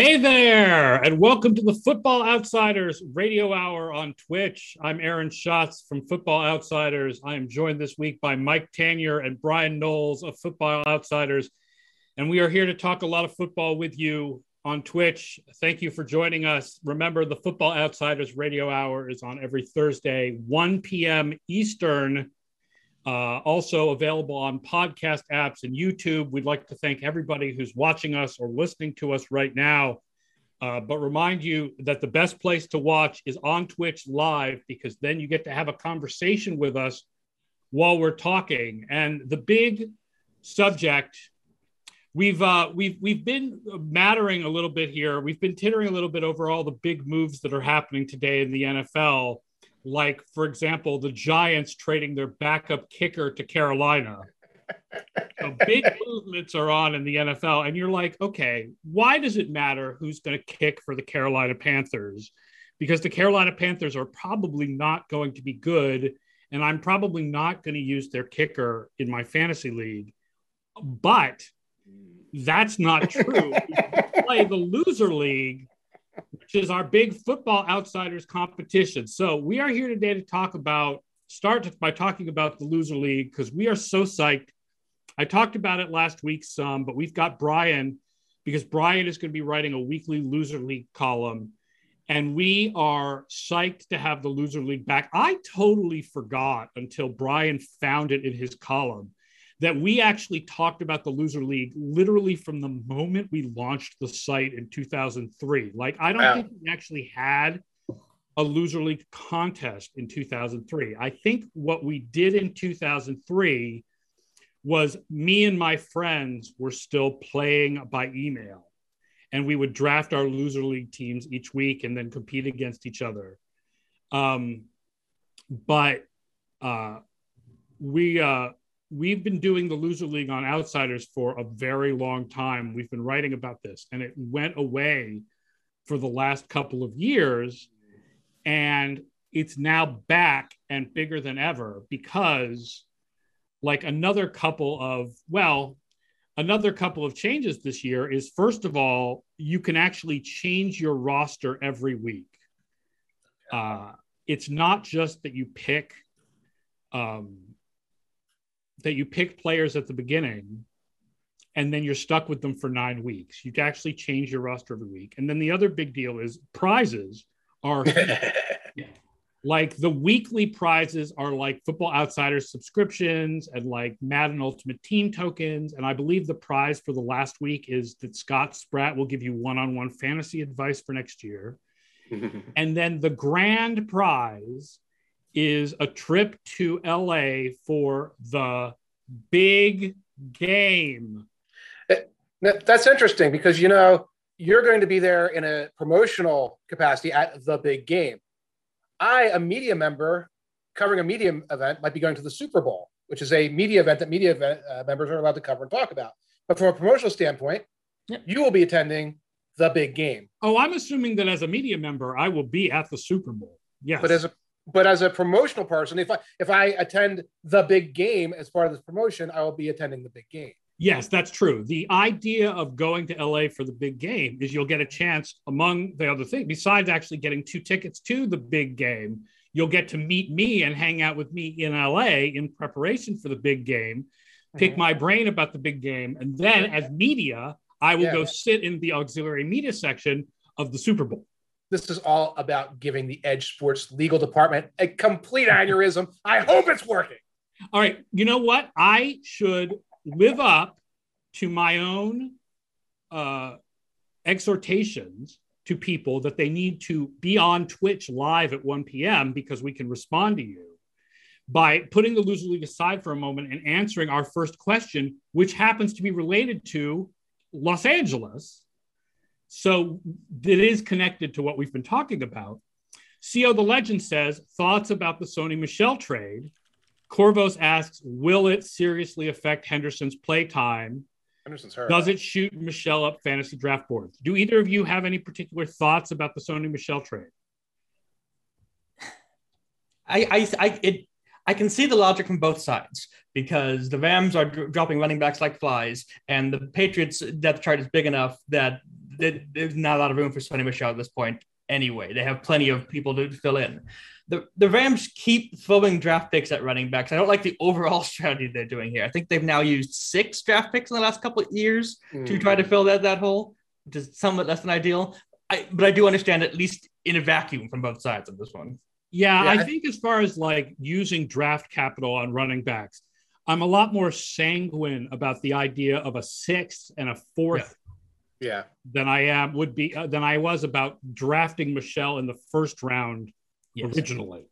Hey there, and welcome to the Football Outsiders Radio Hour on Twitch. I'm Aaron Schatz from Football Outsiders. I am joined this week by Mike Tanier and Bryan Knowles of Football Outsiders, and we are here to talk a lot of football with you on Twitch. Thank you for joining us. Remember, the Football Outsiders Radio Hour is on every Thursday, 1 p.m. Eastern. Uh, also available on podcast apps and YouTube. We'd like to thank everybody who's watching us or listening to us right now. Uh, but remind you that the best place to watch is on Twitch live because then you get to have a conversation with us while we're talking. And the big subject we've uh, we've we've been mattering a little bit here. We've been tittering a little bit over all the big moves that are happening today in the NFL like, for example, the Giants trading their backup kicker to Carolina. so big movements are on in the NFL, and you're like, okay, why does it matter who's going to kick for the Carolina Panthers? Because the Carolina Panthers are probably not going to be good, and I'm probably not going to use their kicker in my fantasy league. But that's not true. play the loser league which is our big football outsiders competition. So we are here today to talk about, start by talking about the loser league because we are so psyched. I talked about it last week some, but we've got Bryan because Bryan is going to be writing a weekly loser league column. And we are psyched to have the loser league back. I totally forgot until Brian found it in his column that we actually talked about the loser league literally from the moment we launched the site in 2003 like i don't think we actually had a loser league contest in 2003 i think what we did in 2003 was me and my friends were still playing by email and we would draft our loser league teams each week and then compete against each other. Um, but uh, we uh, we've been doing the loser league on outsiders for a very long time. We've been writing about this and it went away for the last couple of years and it's now back and bigger than ever because like another couple of well another couple of changes this year is first of all you can actually change your roster every week. Uh, it's not just that you pick um, that you pick players at the beginning and then you're stuck with them for nine weeks. You actually change your roster every week. And then the other big deal is prizes are like the weekly prizes are like Football Outsiders subscriptions and like Madden Ultimate Team tokens. And I believe the prize for the last week is that Scott Spratt will give you one on one fantasy advice for next year. and then the grand prize is a trip to LA for the big game. That's interesting because you know you're going to be there in a promotional capacity at the big game. I, a media member covering a media event, might be going to the Super Bowl, which is a media event that media event, uh, members are allowed to cover and talk about. But from a promotional standpoint, yep. you will be attending the big game. Oh, I'm assuming that as a media member, I will be at the Super Bowl. Yes. But as a but as a promotional person, if I if I attend the big game as part of this promotion, I will be attending the big game. Yes, that's true. The idea of going to LA for the big game is you'll get a chance, among the other things, besides actually getting two tickets to the big game, you'll get to meet me and hang out with me in LA in preparation for the big game, pick mm-hmm. my brain about the big game, and then as media, I will yeah. go sit in the auxiliary media section of the Super Bowl. This is all about giving the EdjSports legal department a complete aneurysm. I hope it's working. All right. You know what? I should live up to my own uh, exhortations to people that they need to be on Twitch live at 1 p.m. because we can respond to you by putting the loser league aside for a moment and answering our first question, which happens to be related to Los Angeles so it is connected to what we've been talking about. CO the Legend says thoughts about the Sony Michel trade. Corvos asks, will it seriously affect Henderson's play time? Henderson's hurt. Does it shoot Michel up fantasy draft boards? Do either of you have any particular thoughts about the Sony Michel trade? I, I, I, it, I can see the logic from both sides because the Rams are dropping running backs like flies, and the Patriots' depth chart is big enough that there's not a lot of room for Sony Michel at this point anyway. They have plenty of people to fill in. The, the Rams keep throwing draft picks at running backs. I don't like the overall strategy they're doing here. I think they've now used six draft picks in the last couple of years mm. to try to fill that, that hole, which is somewhat less than ideal. I, but I do understand at least in a vacuum from both sides of this one. Yeah, yeah, I think as far as like using draft capital on running backs, I'm a lot more sanguine about the idea of a sixth and a fourth. Yeah. yeah. Than I am would be uh, than I was about drafting Michel in the first round yes. originally.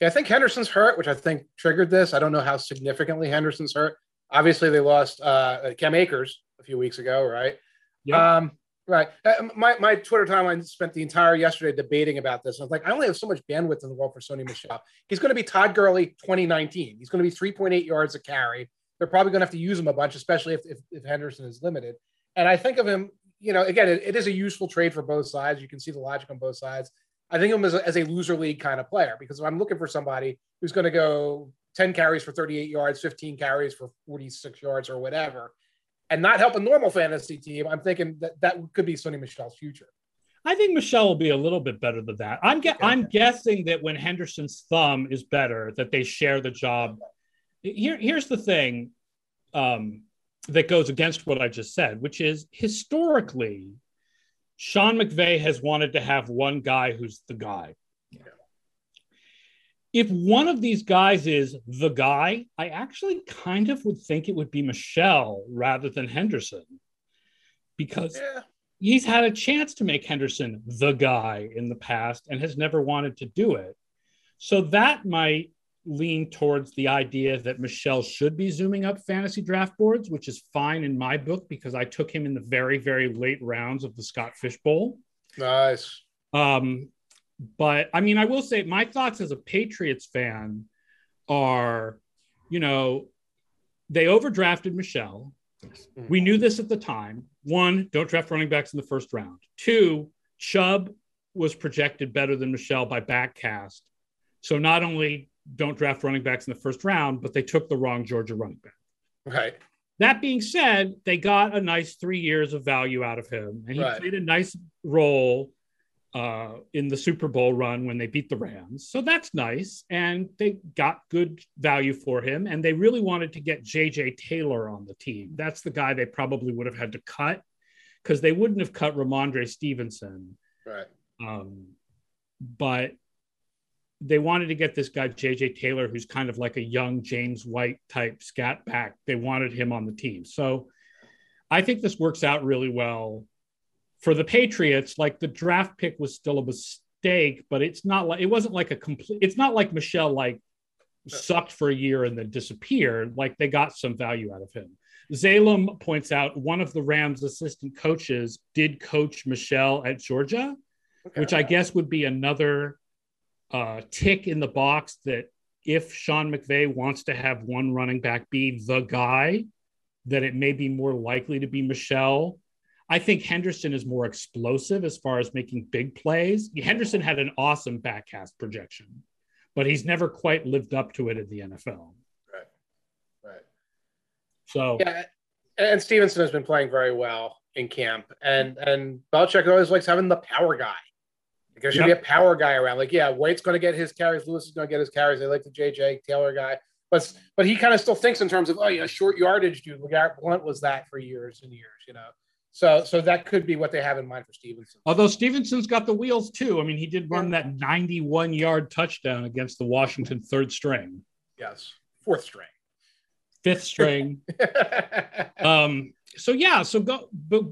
Yeah, I think Henderson's hurt, which I think triggered this. I don't know how significantly Henderson's hurt. Obviously, they lost uh, Cam Akers a few weeks ago, right? Yeah. Um, Right. Uh, my, my Twitter timeline spent the entire yesterday debating about this. I was like, I only have so much bandwidth in the world for Sony Michel. He's going to be Todd Gurley 2019. He's going to be 3.8 yards a carry. They're probably going to have to use him a bunch, especially if, if, if Henderson is limited. And I think of him, you know, again, it, it is a useful trade for both sides. You can see the logic on both sides. I think of him as a, as a loser league kind of player because if I'm looking for somebody who's going to go 10 carries for 38 yards, 15 carries for 46 yards or whatever, and not help a normal fantasy team, I'm thinking that that could be Sony Michel's future. I think Michel will be a little bit better than that. I'm ge- okay. I'm guessing that when Henderson's thumb is better, that they share the job. Here, here's the thing um, that goes against what I just said, which is historically, Sean McVay has wanted to have one guy who's the guy if one of these guys is the guy, I actually kind of would think it would be Michel rather than Henderson because yeah. he's had a chance to make Henderson the guy in the past and has never wanted to do it. So that might lean towards the idea that Michel should be zooming up fantasy draft boards, which is fine in my book because I took him in the very, very late rounds of the Scott Fish Bowl. Nice. Um, but I mean, I will say my thoughts as a Patriots fan are, you know, they overdrafted Michel. We knew this at the time. One, don't draft running backs in the first round. Two, Chubb was projected better than Michel by backcast. So not only don't draft running backs in the first round, but they took the wrong Georgia running back. Right. That being said, they got a nice three years of value out of him, and he right. played a nice role uh, in the Super Bowl run when they beat the Rams. So that's nice. And they got good value for him. And they really wanted to get JJ Taylor on the team. That's the guy they probably would have had to cut because they wouldn't have cut Rhamondre Stevenson. Right. Um, but they wanted to get this guy, JJ Taylor, who's kind of like a young James White type scat back. They wanted him on the team. So I think this works out really well for the Patriots, like the draft pick was still a mistake, but it's not like it wasn't like a complete. It's not like Michel like sucked for a year and then disappeared. Like they got some value out of him. Zalem points out one of the Rams' assistant coaches did coach Michel at Georgia, okay. which I guess would be another uh, tick in the box that if Sean McVay wants to have one running back be the guy, that it may be more likely to be Michel. I think Henderson is more explosive as far as making big plays. Henderson had an awesome backcast projection, but he's never quite lived up to it in the NFL. Right. Right. So yeah, and Stevenson has been playing very well in camp, and and Belichick always likes having the power guy. Like there should yep. be a power guy around. Like, yeah, White's going to get his carries. Lewis is going to get his carries. They like the JJ Taylor guy, but but he kind of still thinks in terms of oh yeah, short yardage dude. LeGarrette Blunt was that for years and years, you know. So, so that could be what they have in mind for Stevenson. Although Stevenson's got the wheels too. I mean, he did run that 91 yard touchdown against the Washington third string. Yes, fourth string, fifth string. um, so yeah, so go, but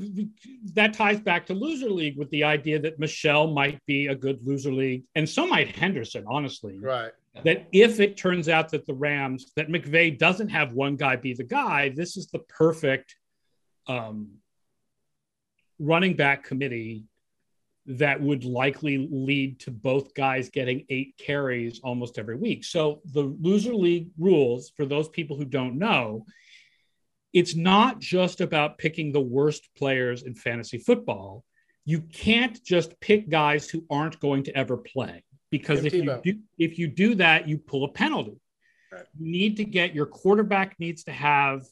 that ties back to loser league with the idea that Michel might be a good loser league, and so might Henderson. Honestly, right. That if it turns out that the Rams that McVay doesn't have one guy be the guy, this is the perfect um, running back committee that would likely lead to both guys getting eight carries almost every week. So the loser league rules for those people who don't know, it's not just about picking the worst players in fantasy football. You can't just pick guys who aren't going to ever play because if you do, if you do that, you pull a penalty. Right. You need to get your quarterback needs to have,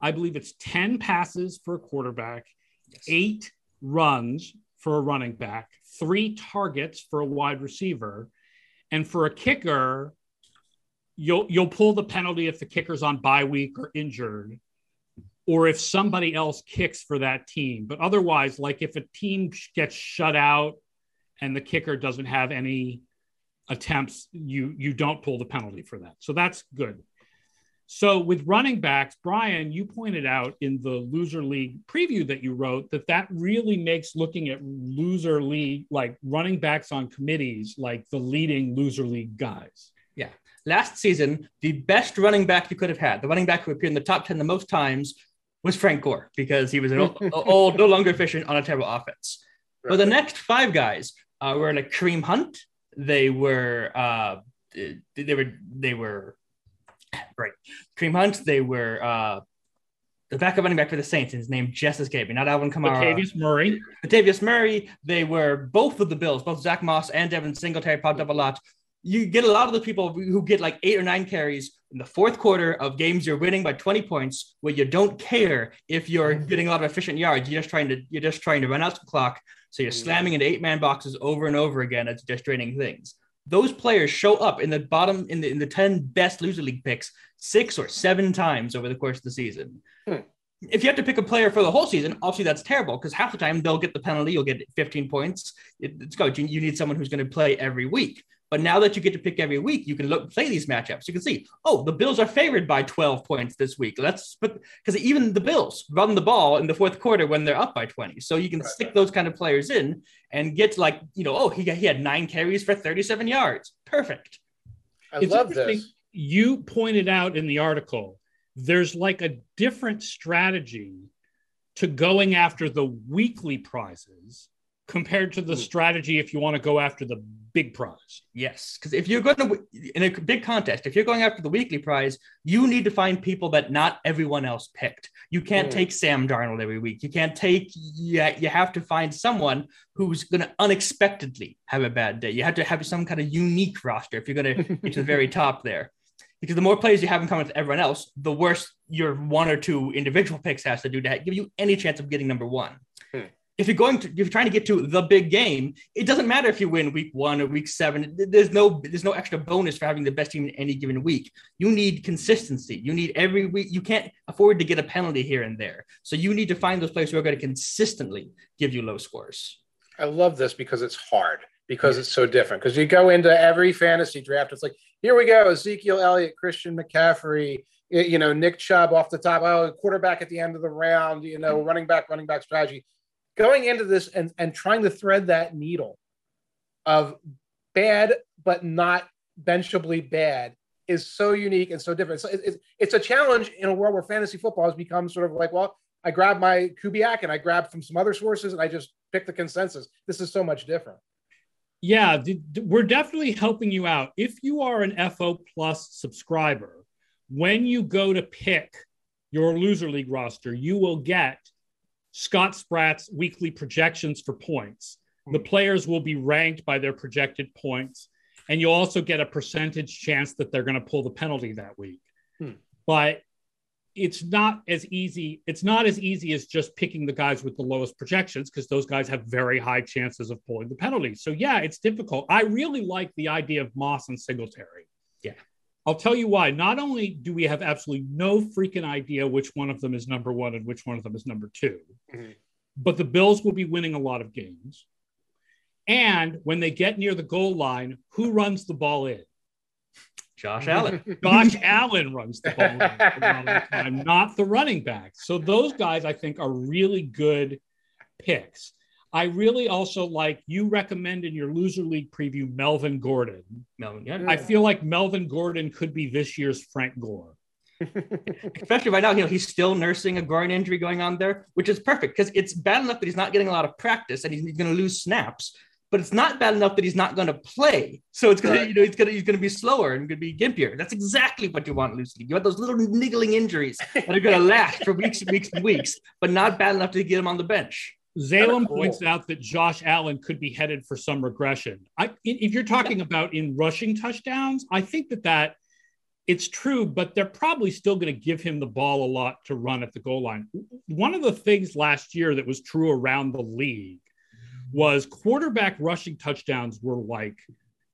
I believe it's 10 passes for a quarterback eight runs for a running back, three targets for a wide receiver, and for a kicker, you'll you'll pull the penalty if the kicker's on bye week or injured, or if somebody else kicks for that team. But otherwise, like if a team gets shut out and the kicker doesn't have any attempts, you you don't pull the penalty for that. So that's good. So with running backs, Bryan, you pointed out in the loser league preview that you wrote that that really makes looking at loser league like running backs on committees like the leading loser league guys. Yeah. Last season, the best running back you could have had, the running back who appeared in the top 10 the most times was Frank Gore because he was an old, old no longer efficient on a terrible offense. Right. But the next five guys uh, were like Kareem Hunt. They were uh, they were they were right. Kareem Hunt, they were uh, the backup running back for the Saints. And his name just escaped me. Not Alvin Kamara. Latavius Murray. Latavius Murray. They were both of the Bills. Both Zach Moss and Devin Singletary popped up a lot. You get a lot of the people who get like eight or nine carries in the fourth quarter of games you're winning by 20 points, where you don't care if you're mm-hmm. getting a lot of efficient yards. You're just trying to you're just trying to run out the clock. So you're mm-hmm. slamming into eight man boxes over and over again. It's just draining things those players show up in the bottom in the in the 10 best loser league picks six or seven times over the course of the season. Hmm. If you have to pick a player for the whole season, obviously that's terrible because half the time they'll get the penalty, you'll get 15 points. It, it's go. You, you need someone who's going to play every week. But now that you get to pick every week, you can look play these matchups. You can see, oh, the Bills are favored by 12 points this week. Let's but because even the Bills run the ball in the fourth quarter when they're up by 20. So you can right. stick those kind of players in and get like, you know, oh, he, he had nine carries for 37 yards. Perfect. I it's love this. You pointed out in the article, there's like a different strategy to going after the weekly prizes compared to the strategy if you want to go after the big prize. Yes, because if you're going to in a big contest, if you're going after the weekly prize, you need to find people that not everyone else picked. You can't mm. take Sam Darnold every week. You can't take yeah. You have to find someone who's going to unexpectedly have a bad day. You have to have some kind of unique roster if you're going to get to the very top there. Because the more players you have in common with everyone else, the worse your one or two individual picks has to do to give you any chance of getting number one if you're going to if you're trying to get to the big game, it doesn't matter if you win week one or week seven. There's no there's no extra bonus for having the best team in any given week. You need consistency. You need every week. You can't afford to get a penalty here and there. So you need to find those players who are going to consistently give you low scores. I love this because it's hard because yeah. it's so different. Because you go into every fantasy draft, it's like here we go: Ezekiel Elliott, Christian McCaffrey, you know, Nick Chubb off the top. Oh, quarterback at the end of the round. You know, mm-hmm. running back, running back strategy going into this and, and trying to thread that needle of bad but not benchably bad is so unique and so different. So it, it, it's a challenge in a world where fantasy football has become sort of like, well, I grab my Kubiak and I grab from some other sources and I just pick the consensus. This is so much different. Yeah, we're definitely helping you out. If you are an FO Plus subscriber, when you go to pick your loser league roster, you will get Scott Spratt's weekly projections for points. The hmm. players will be ranked by their projected points, and you'll also get a percentage chance that they're going to pull the penalty that week. Hmm. But it's not as easy. It's not as easy as just picking the guys with the lowest projections because those guys have very high chances of pulling the penalty. So yeah, it's difficult. I really like the idea of Moss and Singletary. Yeah. I'll tell you why. Not only do we have absolutely no freaking idea which one of them is number one and which one of them is number 2 mm-hmm. but the Bills will be winning a lot of games. And when they get near the goal line, who runs the ball in? Josh Allen. Josh Allen runs the ball in time, not the running back. So those guys, I think, are really good picks. I really also like you recommend in your loser league preview Melvin Gordon. Melvin, yeah. I mm. feel like Melvin Gordon could be this year's Frank Gore. Especially right now, you know, he's still nursing a groin injury going on there, which is perfect because it's bad enough that he's not getting a lot of practice and he's, he's going to lose snaps, but it's not bad enough that he's not going to play. So it's going to, you know, he's going to he's going to be slower and going to be gimpier. That's exactly what you want, Lucy. You want those little niggling injuries that are going to last for weeks and weeks and weeks, but not bad enough to get him on the bench. Zalem cool. points out that Josh Allen could be headed for some regression. I, if you're talking about in rushing touchdowns, I think that that it's true, but they're probably still going to give him the ball a lot to run at the goal line. One of the things last year that was true around the league was quarterback rushing touchdowns were like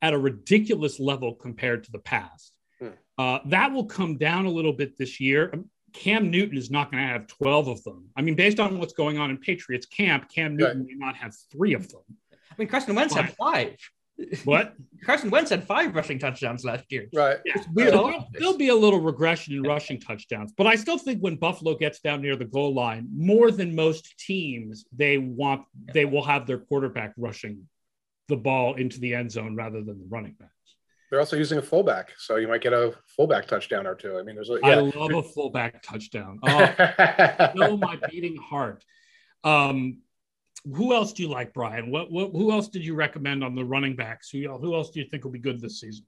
at a ridiculous level compared to the past. Hmm. Uh, that will come down a little bit this year. Cam Newton is not going to have 12 of them. I mean, based on what's going on in Patriots camp, Cam Newton right. may not have three of them. I mean, Carson Wentz had five. What? Carson Wentz had five rushing touchdowns last year. Right. Yeah. There'll, there'll, be a little regression in rushing touchdowns, but I still think when Buffalo gets down near the goal line, more than most teams, they want they will have their quarterback rushing the ball into the end zone rather than the running backs. They're also using a fullback, so you might get a fullback touchdown or two. I mean, there's a, yeah. I love a fullback touchdown. Oh, no, my beating heart. Um, who else do you like, Bryan? What, what who else did you recommend on the running backs? Who, who else do you think will be good this season?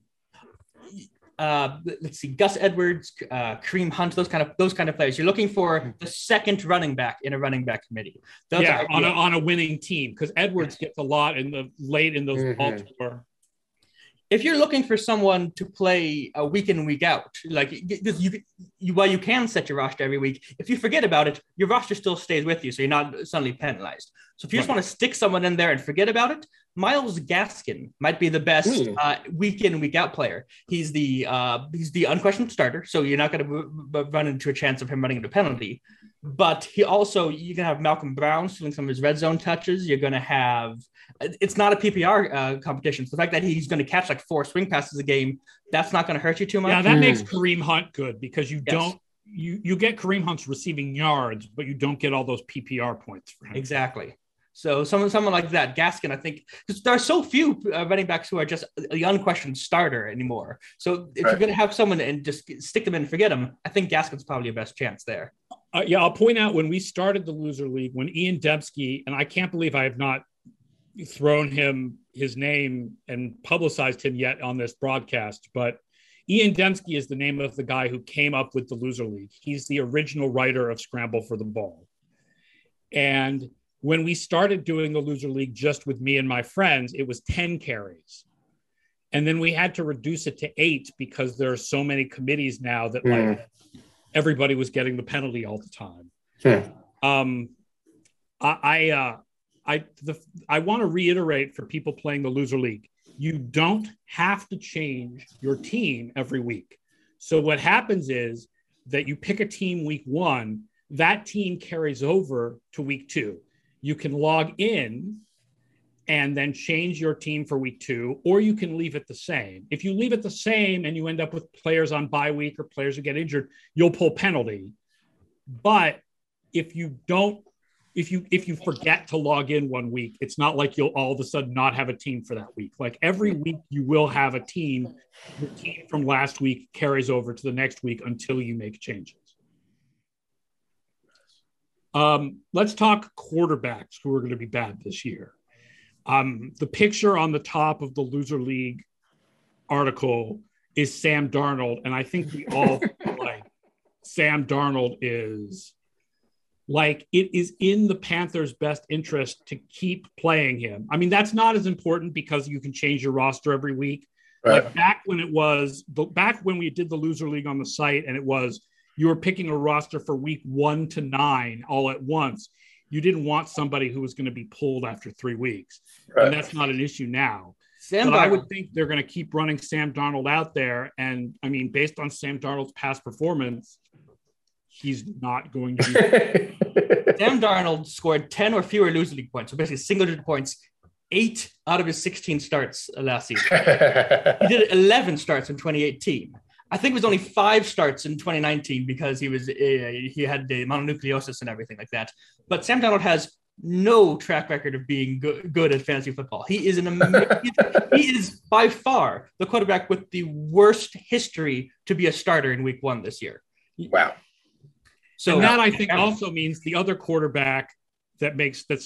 Uh, let's see, Gus Edwards, uh, Kareem Hunt, those kind of those kind of players. You're looking for the second running back in a running back committee. Those yeah, on a, on a winning team because Edwards gets a lot in the late in those mm-hmm. Baltimore if you're looking for someone to play a week in week out, like you, you, while you can set your roster every week, if you forget about it, your roster still stays with you, so you're not suddenly penalized. So if you just want to stick someone in there and forget about it, Myles Gaskin might be the best mm. uh, week in week out player. He's the uh, he's the unquestioned starter, so you're not going to run into a chance of him running into penalty. But he also you can have Malcolm Brown stealing some of his red zone touches. You're going to have it's not a PPR uh, competition. So the fact that he's going to catch like four swing passes a game, that's not going to hurt you too much. Yeah, that mm. makes Kareem Hunt good because you yes. don't you you get Kareem Hunt's receiving yards, but you don't get all those PPR points for him. Exactly. So someone someone like that, Gaskin, I think, because there are so few uh, running backs who are just the unquestioned starter anymore. So if right. you're going to have someone and just stick them in and forget them, I think Gaskin's probably your best chance there. Uh, yeah, I'll point out when we started the loser league, when Ian Dembski, and I can't believe I have not thrown him his name and publicized him yet on this broadcast, but Ian Dembski is the name of the guy who came up with the loser league. He's the original writer of Scramble for the Ball. And when we started doing the loser league just with me and my friends, it was 10 carries. And then we had to reduce it to eight because there are so many committees now that mm. like everybody was getting the penalty all the time. Hmm. Um, I, I, uh, I, the, I want to reiterate for people playing the loser league, you don't have to change your team every week. So what happens is that you pick a team week one, that team carries over to week two. You can log in and then change your team for week two, or you can leave it the same. If you leave it the same and you end up with players on bye week or players who get injured, you'll pull penalty. But if you don't, if you if you forget to log in one week, it's not like you'll all of a sudden not have a team for that week. Like every week, you will have a team. The team from last week carries over to the next week until you make changes. Um, let's talk quarterbacks who are going to be bad this year. Um, the picture on the top of the loser league article is Sam Darnold, and I think we all like Sam Darnold is like it is in the Panthers' best interest to keep playing him. I mean, that's not as important because you can change your roster every week. Right. Like back when it was the, back when we did the loser league on the site, and it was you were picking a roster for week one to nine all at once you didn't want somebody who was going to be pulled after three weeks. Right. And that's not an issue now. Sam but I would think they're going to keep running Sam Darnold out there. And I mean, based on Sam Darnold's past performance, he's not going to be. Sam Darnold scored 10 or fewer loser league points. So basically, single digit points, eight out of his 16 starts last season. he did 11 starts in 2018. I think it was only five starts in 2019 because he was uh, he had the mononucleosis and everything like that. But Sam Darnold has no track record of being good, good at fantasy football. He is an amazing, he is by far the quarterback with the worst history to be a starter in Week One this year. Wow. So and that I think also means the other quarterback that makes that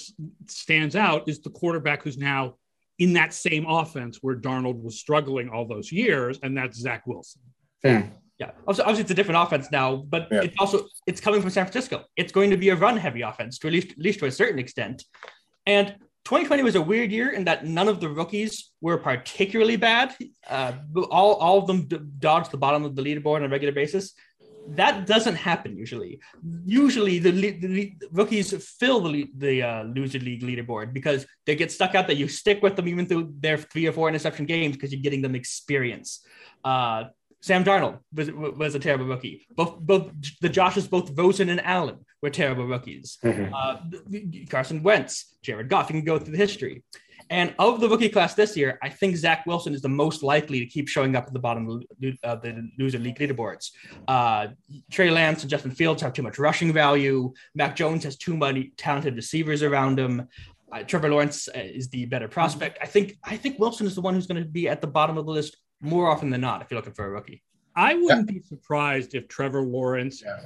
stands out is the quarterback who's now in that same offense where Darnold was struggling all those years, and that's Zach Wilson. Hmm. Yeah, obviously, obviously, it's a different offense now, but yeah. it's also it's coming from San Francisco. It's going to be a run-heavy offense, to at least at least to a certain extent. And 2020 was a weird year in that none of the rookies were particularly bad. Uh, all, all of them d- dodged the bottom of the leaderboard on a regular basis. That doesn't happen usually. Usually, the, the rookies fill the, the uh, loser league leaderboard because they get stuck out that you stick with them even through their three or four interception games because you're getting them experience. Uh, Sam Darnold was, was a terrible rookie. Both both the Joshes, both Rosen and Allen, were terrible rookies. Mm-hmm. Uh, Carson Wentz, Jared Goff, you can go through the history. And of the rookie class this year, I think Zach Wilson is the most likely to keep showing up at the bottom of the loser league leaderboards. Uh, Trey Lance and Justin Fields have too much rushing value. Mac Jones has too many talented receivers around him. Uh, Trevor Lawrence uh, is the better prospect. I think I think Wilson is the one who's going to be at the bottom of the list more often than not if you're looking for a rookie. I wouldn't yeah. be surprised if Trevor Lawrence yeah.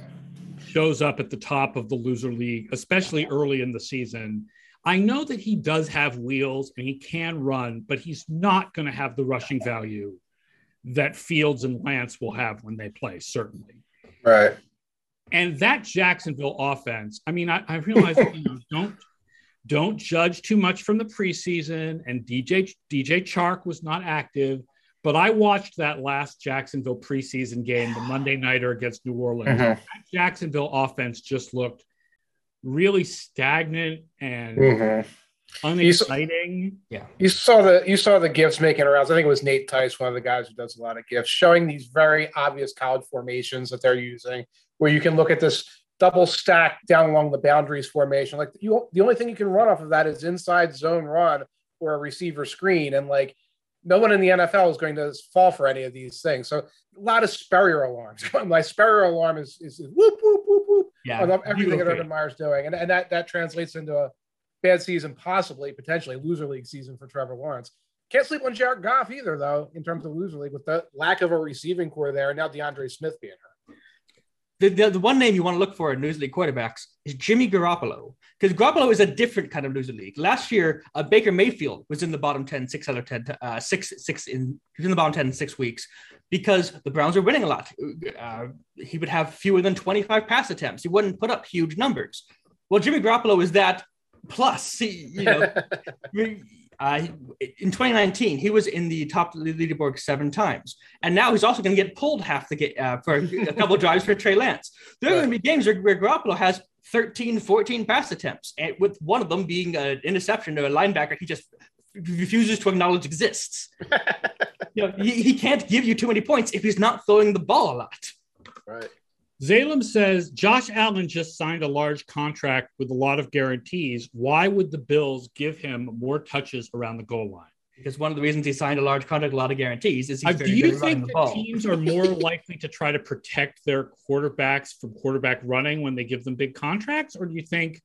shows up at the top of the loser league, especially early in the season. I know that he does have wheels and he can run, but he's not going to have the rushing value that Fields and Lance will have when they play, certainly. Right. And that Jacksonville offense, I mean, I, I realize you know, don't don't judge too much from the preseason. And DJ DJ Chark was not active, but I watched that last Jacksonville preseason game, the Monday nighter against New Orleans. Mm-hmm. Jacksonville offense just looked really stagnant and mm-hmm. unexciting. You, yeah, you saw the you saw the GIFs making around. I think it was Nate Tice, one of the guys who does a lot of GIFs, showing these very obvious college formations that they're using, where you can look at this double stack down along the boundaries formation. Like you, the only thing you can run off of that is inside zone run or a receiver screen, and like no one in the NFL is going to fall for any of these things. So a lot of Spurrier alarms. My Spurrier alarm is, is whoop, whoop, whoop, whoop. Yeah, I love everything that Urban Meyer's doing. And, and that, that translates into a bad season, possibly, potentially loser league season for Trevor Lawrence. Can't sleep on Jared Goff either, though, in terms of loser league with the lack of a receiving core there. And now DeAndre Smith being hurt the, the, the, one name you want to look for in loser league quarterbacks is Jimmy Garoppolo because Garoppolo is a different kind of loser league. Last year, uh, Baker Mayfield was in the bottom 10, six out of 10, uh, six, six in, he was in the bottom 10 in six weeks because the Browns are winning a lot. Uh, he would have fewer than 25 pass attempts. He wouldn't put up huge numbers. Well, Jimmy Garoppolo is that plus, you know, Uh, in 2019, he was in the top leaderboard seven times, and now he's also going to get pulled half the game uh, for a couple drives for Trey Lance. There are going to be games where, where Garoppolo has 13, 14 pass attempts, and with one of them being an interception to a linebacker he just refuses to acknowledge exists. you know, he, he can't give you too many points if he's not throwing the ball a lot. Right. Zalem says Josh Allen just signed a large contract with a lot of guarantees. Why would the Bills give him more touches around the goal line? Because one of the reasons he signed a large contract, a lot of guarantees, is he's uh, do you think that teams are more likely to try to protect their quarterbacks from quarterback running when they give them big contracts, or do you think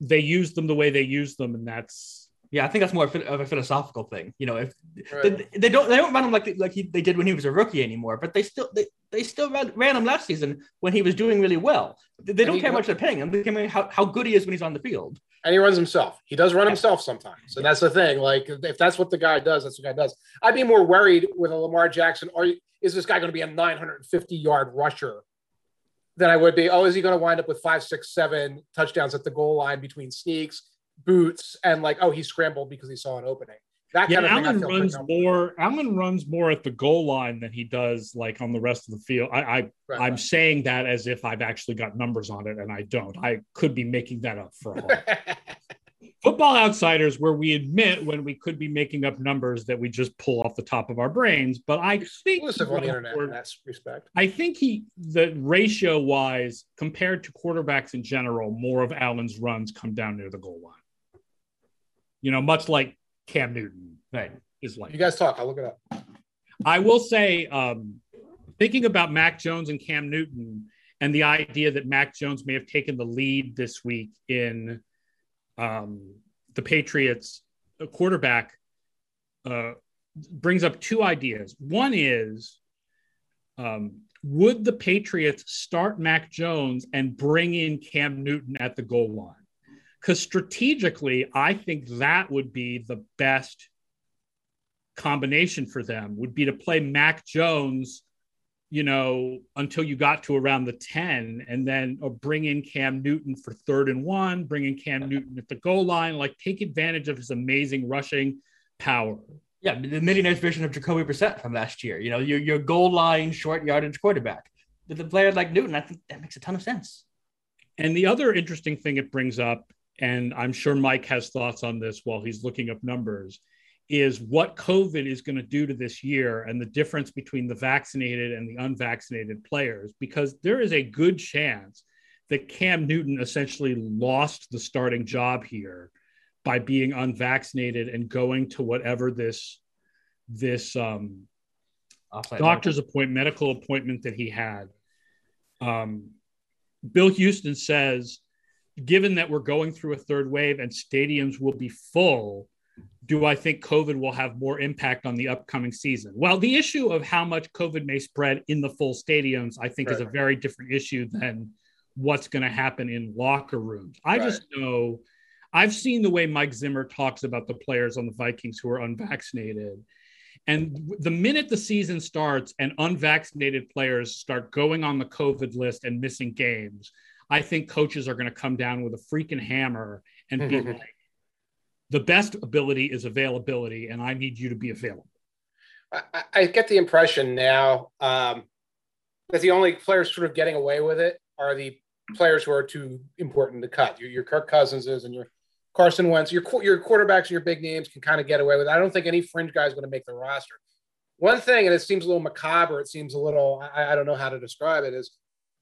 they use them the way they use them, and that's yeah, I think that's more of a philosophical thing. You know, if right. they, they, don't they don't run him like like he, they did when he was a rookie anymore, but they still they, they still ran, ran him last season when he was doing really well. They, they don't care much they're paying him. They care how, how good he is when he's on the field. And he runs himself. He does run himself sometimes, and that's the thing. Like if that's what the guy does, that's what the guy does. I'd be more worried with a Lamar Jackson. Are you, is this guy going to be a 950 yard rusher? Than I would be. Oh, is he going to wind up with five, six, seven touchdowns at the goal line between sneaks? Boots and like, oh, he scrambled because he saw an opening. That yeah, kind of Allen runs more. Allen runs more at the goal line than he does like on the rest of the field. I, I right, I'm right. saying that as if I've actually got numbers on it, and I don't. I could be making that up for a Football Outsiders, where we admit when we could be making up numbers that we just pull off the top of our brains. But I think on the internet in that respect. I think he the ratio wise compared to quarterbacks in general, more of Allen's runs come down near the goal line you know, much like Cam Newton right. is like. You guys talk. I'll look it up. I will say, um, thinking about Mac Jones and Cam Newton and the idea that Mac Jones may have taken the lead this week in um, the Patriots quarterback uh, brings up two ideas. One is, um, would the Patriots start Mac Jones and bring in Cam Newton at the goal line? Because strategically, I think that would be the best combination for them would be to play Mac Jones you know, until you got to around the 10 and then or bring in Cam Newton for third and one, bring in Cam Newton at the goal line, like take advantage of his amazing rushing power. Yeah, the millionaire's version of Jacoby Brissett from last year. You know, your, your goal line, short yardage quarterback. With a player like Newton, I think that makes a ton of sense. And the other interesting thing it brings up, and I'm sure Mike has thoughts on this while he's looking up numbers, is what COVID is going to do to this year and the difference between the vaccinated and the unvaccinated players, because there is a good chance that Cam Newton essentially lost the starting job here by being unvaccinated and going to whatever this this um, doctor's appointment, medical appointment that he had. Um, Bill Houston says, given that we're going through a third wave and stadiums will be full, do I think COVID will have more impact on the upcoming season? Well, the issue of how much COVID may spread in the full stadiums, I think, right. is a very different issue than what's going to happen in locker rooms. I right. just know I've seen the way Mike Zimmer talks about the players on the Vikings who are unvaccinated. And the minute the season starts and unvaccinated players start going on the COVID list and missing games, I think coaches are going to come down with a freaking hammer and be like, the best ability is availability, and I need you to be available. I, I get the impression now um, that the only players sort of getting away with it are the players who are too important to cut. Your, your Kirk Cousinses and your Carson Wentz, your your quarterbacks and your big names can kind of get away with it. I don't think any fringe guy is going to make the roster. One thing, and it seems a little macabre, it seems a little, I, I, don't know how to describe it, is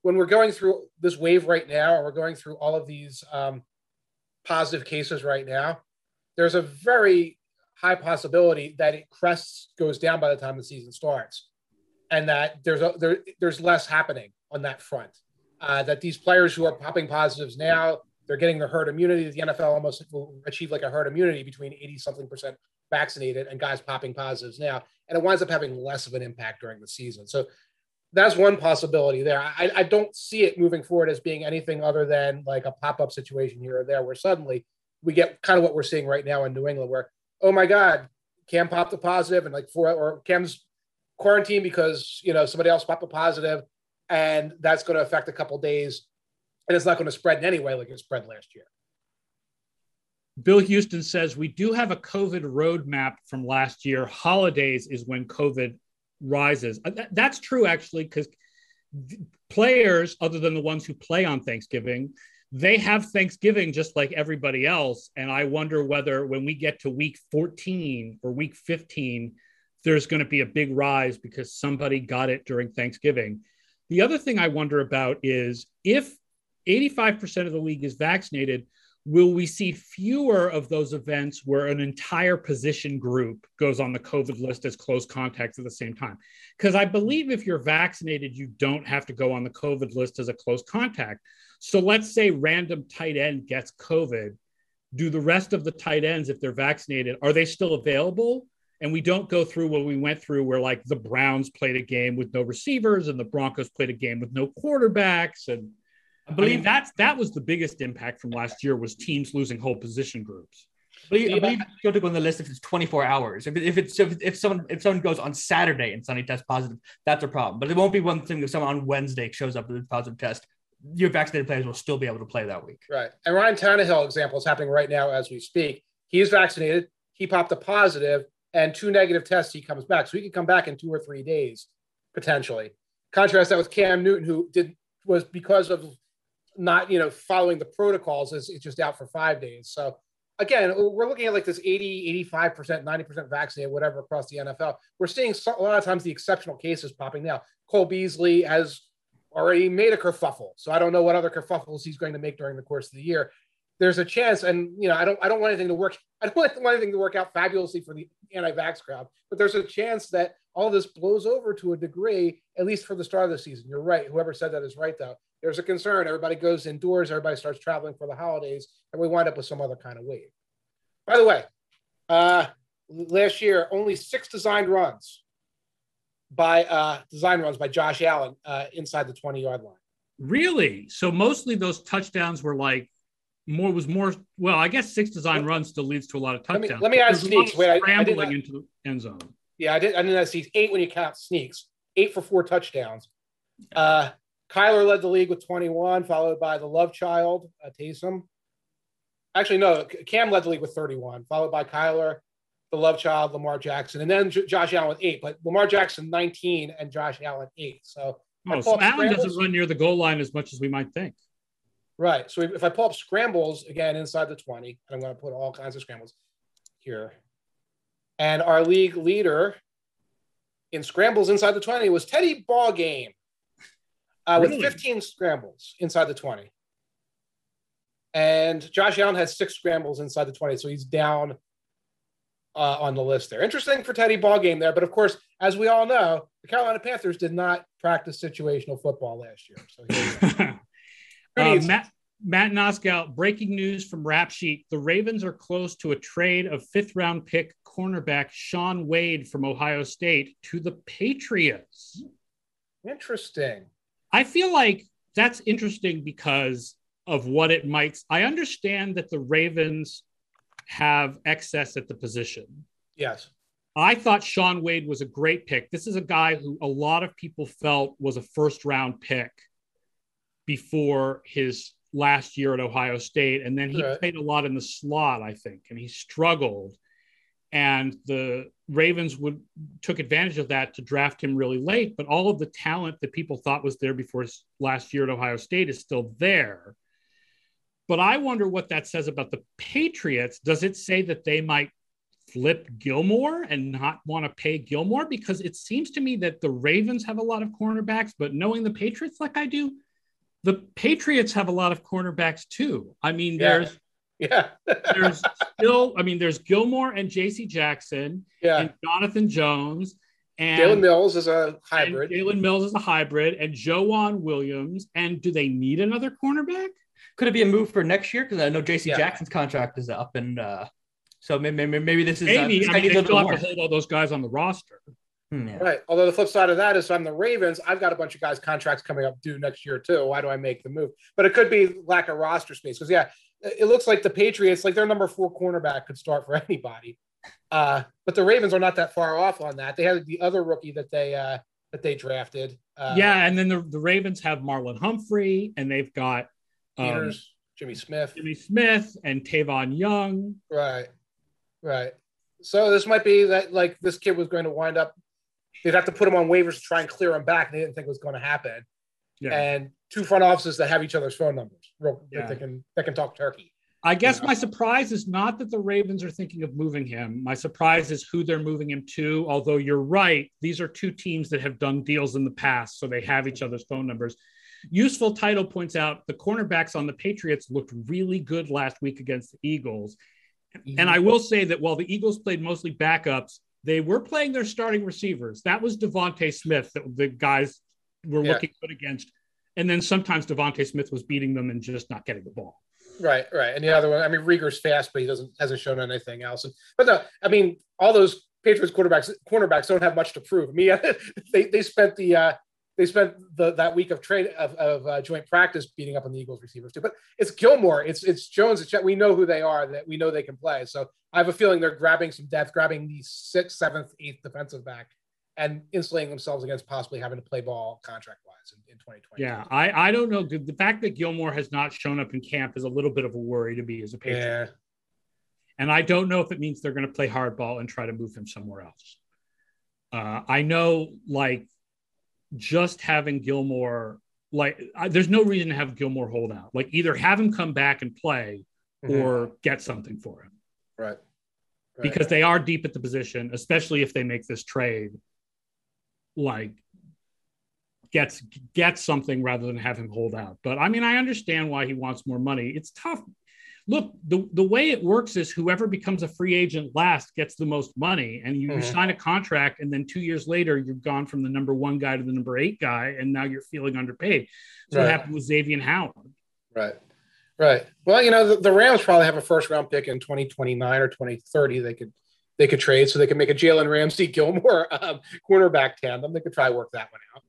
when we're going through this wave right now, and we're going through all of these um, positive cases right now, there's a very high possibility that it crests goes down by the time the season starts, and that there's a, there, there's less happening on that front. Uh, that these players who are popping positives now they're getting the herd immunity. The NFL almost will achieve like a herd immunity between 80 something percent vaccinated and guys popping positives now. And it winds up having less of an impact during the season. So that's one possibility there. I, I don't see it moving forward as being anything other than like a pop up situation here or there where suddenly we get kind of what we're seeing right now in New England where, oh my God, Cam popped a positive and like four or Cam's quarantined because, you know, somebody else popped a positive and that's going to affect a couple days and it's not going to spread in any way like it spread last year. Bill Houston says we do have a COVID roadmap from last year. Holidays is when COVID rises. Uh, that's true, actually, because players, other than the ones who play on Thanksgiving, they have Thanksgiving just like everybody else. And I wonder whether when we get to week 14 or week 15, there's going to be a big rise because somebody got it during Thanksgiving. The other thing I wonder about is if 85% of the league is vaccinated, will we see fewer of those events where an entire position group goes on the COVID list as close contacts at the same time? Because I believe if you're vaccinated, you don't have to go on the COVID list as a close contact. So let's say random tight end gets COVID. Do the rest of the tight ends, if they're vaccinated, are they still available? And we don't go through what we went through where like the Browns played a game with no receivers and the Broncos played a game with no quarterbacks and I believe I mean, that's that was the biggest impact from last year was teams losing whole position groups. I believe, I believe you have to go on the list if it's 24 hours. If, if it's if, if someone if someone goes on Saturday and suddenly tests positive, that's a problem. But it won't be one thing if someone on Wednesday shows up with a positive test. Your vaccinated players will still be able to play that week. Right. And Ryan Tannehill example is happening right now as we speak. He is vaccinated. He popped a positive and two negative tests. He comes back, so he could come back in two or three days potentially. Contrast that with Cam Newton, who did was because of not you know following the protocols is it's just out for five days. So again we're looking at like this 80 85% 90% vaccinated whatever across the nfl we're seeing so, a lot of times the exceptional cases popping now. Cole beasley has already made a kerfuffle. So i don't know what other kerfuffles he's going to make during the course of the year. There's a chance and you know i don't i don't want anything to work i don't want anything to work out fabulously for the anti-vax crowd but there's a chance that all this blows over to a degree at least for the start of the season you're right whoever said that is right though there's a concern. Everybody goes indoors, everybody starts traveling for the holidays, and we wind up with some other kind of wave. By the way, uh, last year, only six designed runs by uh, design runs by Josh Allen uh, inside the 20 yard line. Really? So mostly those touchdowns were like more was more. Well, I guess six design runs still leads to a lot of touchdowns. Let me, let me add sneaks. Wait, scrambling I, I into the end zone. Yeah, I did. I didn't have sneaks. Eight when you count sneaks. eight for four touchdowns. Uh, Kyler led the league with 21, followed by the love child, uh, Taysom. Actually, no, Cam led the league with 31, followed by Kyler, the love child, Lamar Jackson, and then J- Josh Allen with eight. But Lamar Jackson 19 and Josh Allen eight. So, oh, so Allen doesn't run near the goal line as much as we might think. Right. So if I pull up scrambles again inside the 20, and I'm going to put all kinds of scrambles here. And our league leader in scrambles inside the 20 was Teddy Ballgame uh, really? with 15 scrambles inside the 20. And Josh Allen has six scrambles inside the 20, so he's down uh, on the list there. Interesting for Teddy Ballgame there, but of course, as we all know, the Carolina Panthers did not practice situational football last year. So uh, Matt, Matt Noskow, breaking news from Rap Sheet. The Ravens are close to a trade of fifth round pick cornerback Shaun Wade from Ohio State to the Patriots. Interesting. I feel like that's interesting because of what it might. I understand that the Ravens have excess at the position. Yes. I thought Shaun Wade was a great pick. This is a guy who a lot of people felt was a first round pick before his last year at Ohio State. And then he right. played a lot in the slot, I think, and he struggled and the Ravens would took advantage of that to draft him really late. But all of the talent that people thought was there before his last year at Ohio State is still there. But I wonder what that says about the Patriots. Does it say that they might flip Gilmore and not want to pay Gilmore? Because it seems to me that the Ravens have a lot of cornerbacks, but knowing the Patriots like I do, the Patriots have a lot of cornerbacks too. I mean, yeah. there's yeah. there's still, I mean, there's Gilmore and JC Jackson yeah. and Jonathan Jones. And Jalen Mills is a hybrid. Jalen Mills is a hybrid, and Joejuan Williams. And do they need another cornerback? Could it be a move for next year? Because I know JC yeah. Jackson's contract is up, and uh, so maybe, maybe this is uh, maybe. Uh, I mean, they still have to hold all those guys on the roster. Hmm, yeah. Right. Although the flip side of that is, I'm the Ravens. I've got a bunch of guys' contracts coming up due next year too. Why do I make the move? But it could be lack of roster space because yeah, it looks like the Patriots, like their number four cornerback, could start for anybody. Uh, but the Ravens are not that far off on that. They had the other rookie that they uh, that they drafted. Uh, yeah, and then the, the Ravens have Marlon Humphrey, and they've got um, Peters, Jimmy Smith, Jimmy Smith, and Tavon Young. Right, right. So this might be that like this kid was going to wind up. They'd have to put him on waivers to try and clear him back, and they didn't think it was going to happen. Yeah. And two front offices that have each other's phone numbers, real, yeah. that can that can talk turkey. I guess you know? my surprise is not that the Ravens are thinking of moving him. My surprise is who they're moving him to. Although you're right, these are two teams that have done deals in the past, so they have each other's phone numbers. Useful title points out the cornerbacks on the Patriots looked really good last week against the Eagles. And I will say that while the Eagles played mostly backups, they were playing their starting receivers. That was DeVonta Smith that the guys were yeah. looking good against. And then sometimes DeVonta Smith was beating them and just not getting the ball. Right, right. And the other one, I mean, Reagor's fast, but he doesn't hasn't shown anything else. And, but no, I mean, all those Patriots quarterbacks cornerbacks don't have much to prove. I mean, they they spent the uh, they spent the that week of trade of, of uh, joint practice beating up on the Eagles receivers too. But it's Gilmore, it's it's Jones, it's we know who they are, that we know they can play. So I have a feeling they're grabbing some depth, grabbing the sixth, seventh, eighth defensive back and insulating themselves against possibly having to play ball contract wise in, in 2020. Yeah, I, I don't know. The fact that Gilmore has not shown up in camp is a little bit of a worry to me as a Patriot. Yeah. And I don't know if it means they're going to play hardball and try to move him somewhere else. Uh, I know, like, just having Gilmore, like, I, there's no reason to have Gilmore hold out. Like, either have him come back and play mm-hmm. or get something for him. Right. right. Because they are deep at the position, especially if they make this trade like gets gets something rather than have him hold out. But I mean, I understand why he wants more money. It's tough. Look, the, the way it works is whoever becomes a free agent last gets the most money, and you, mm-hmm. you sign a contract, and then two years later, you've gone from the number one guy to the number eight guy, and now you're feeling underpaid. So right. what happened with Xavien Howard. Right. Right. Well, you know, the, the Rams probably have a first round pick in 2029 or 2030. They could they could trade so they could make a Jalen Ramsey Gilmore um, cornerback tandem. They could try to work that one out.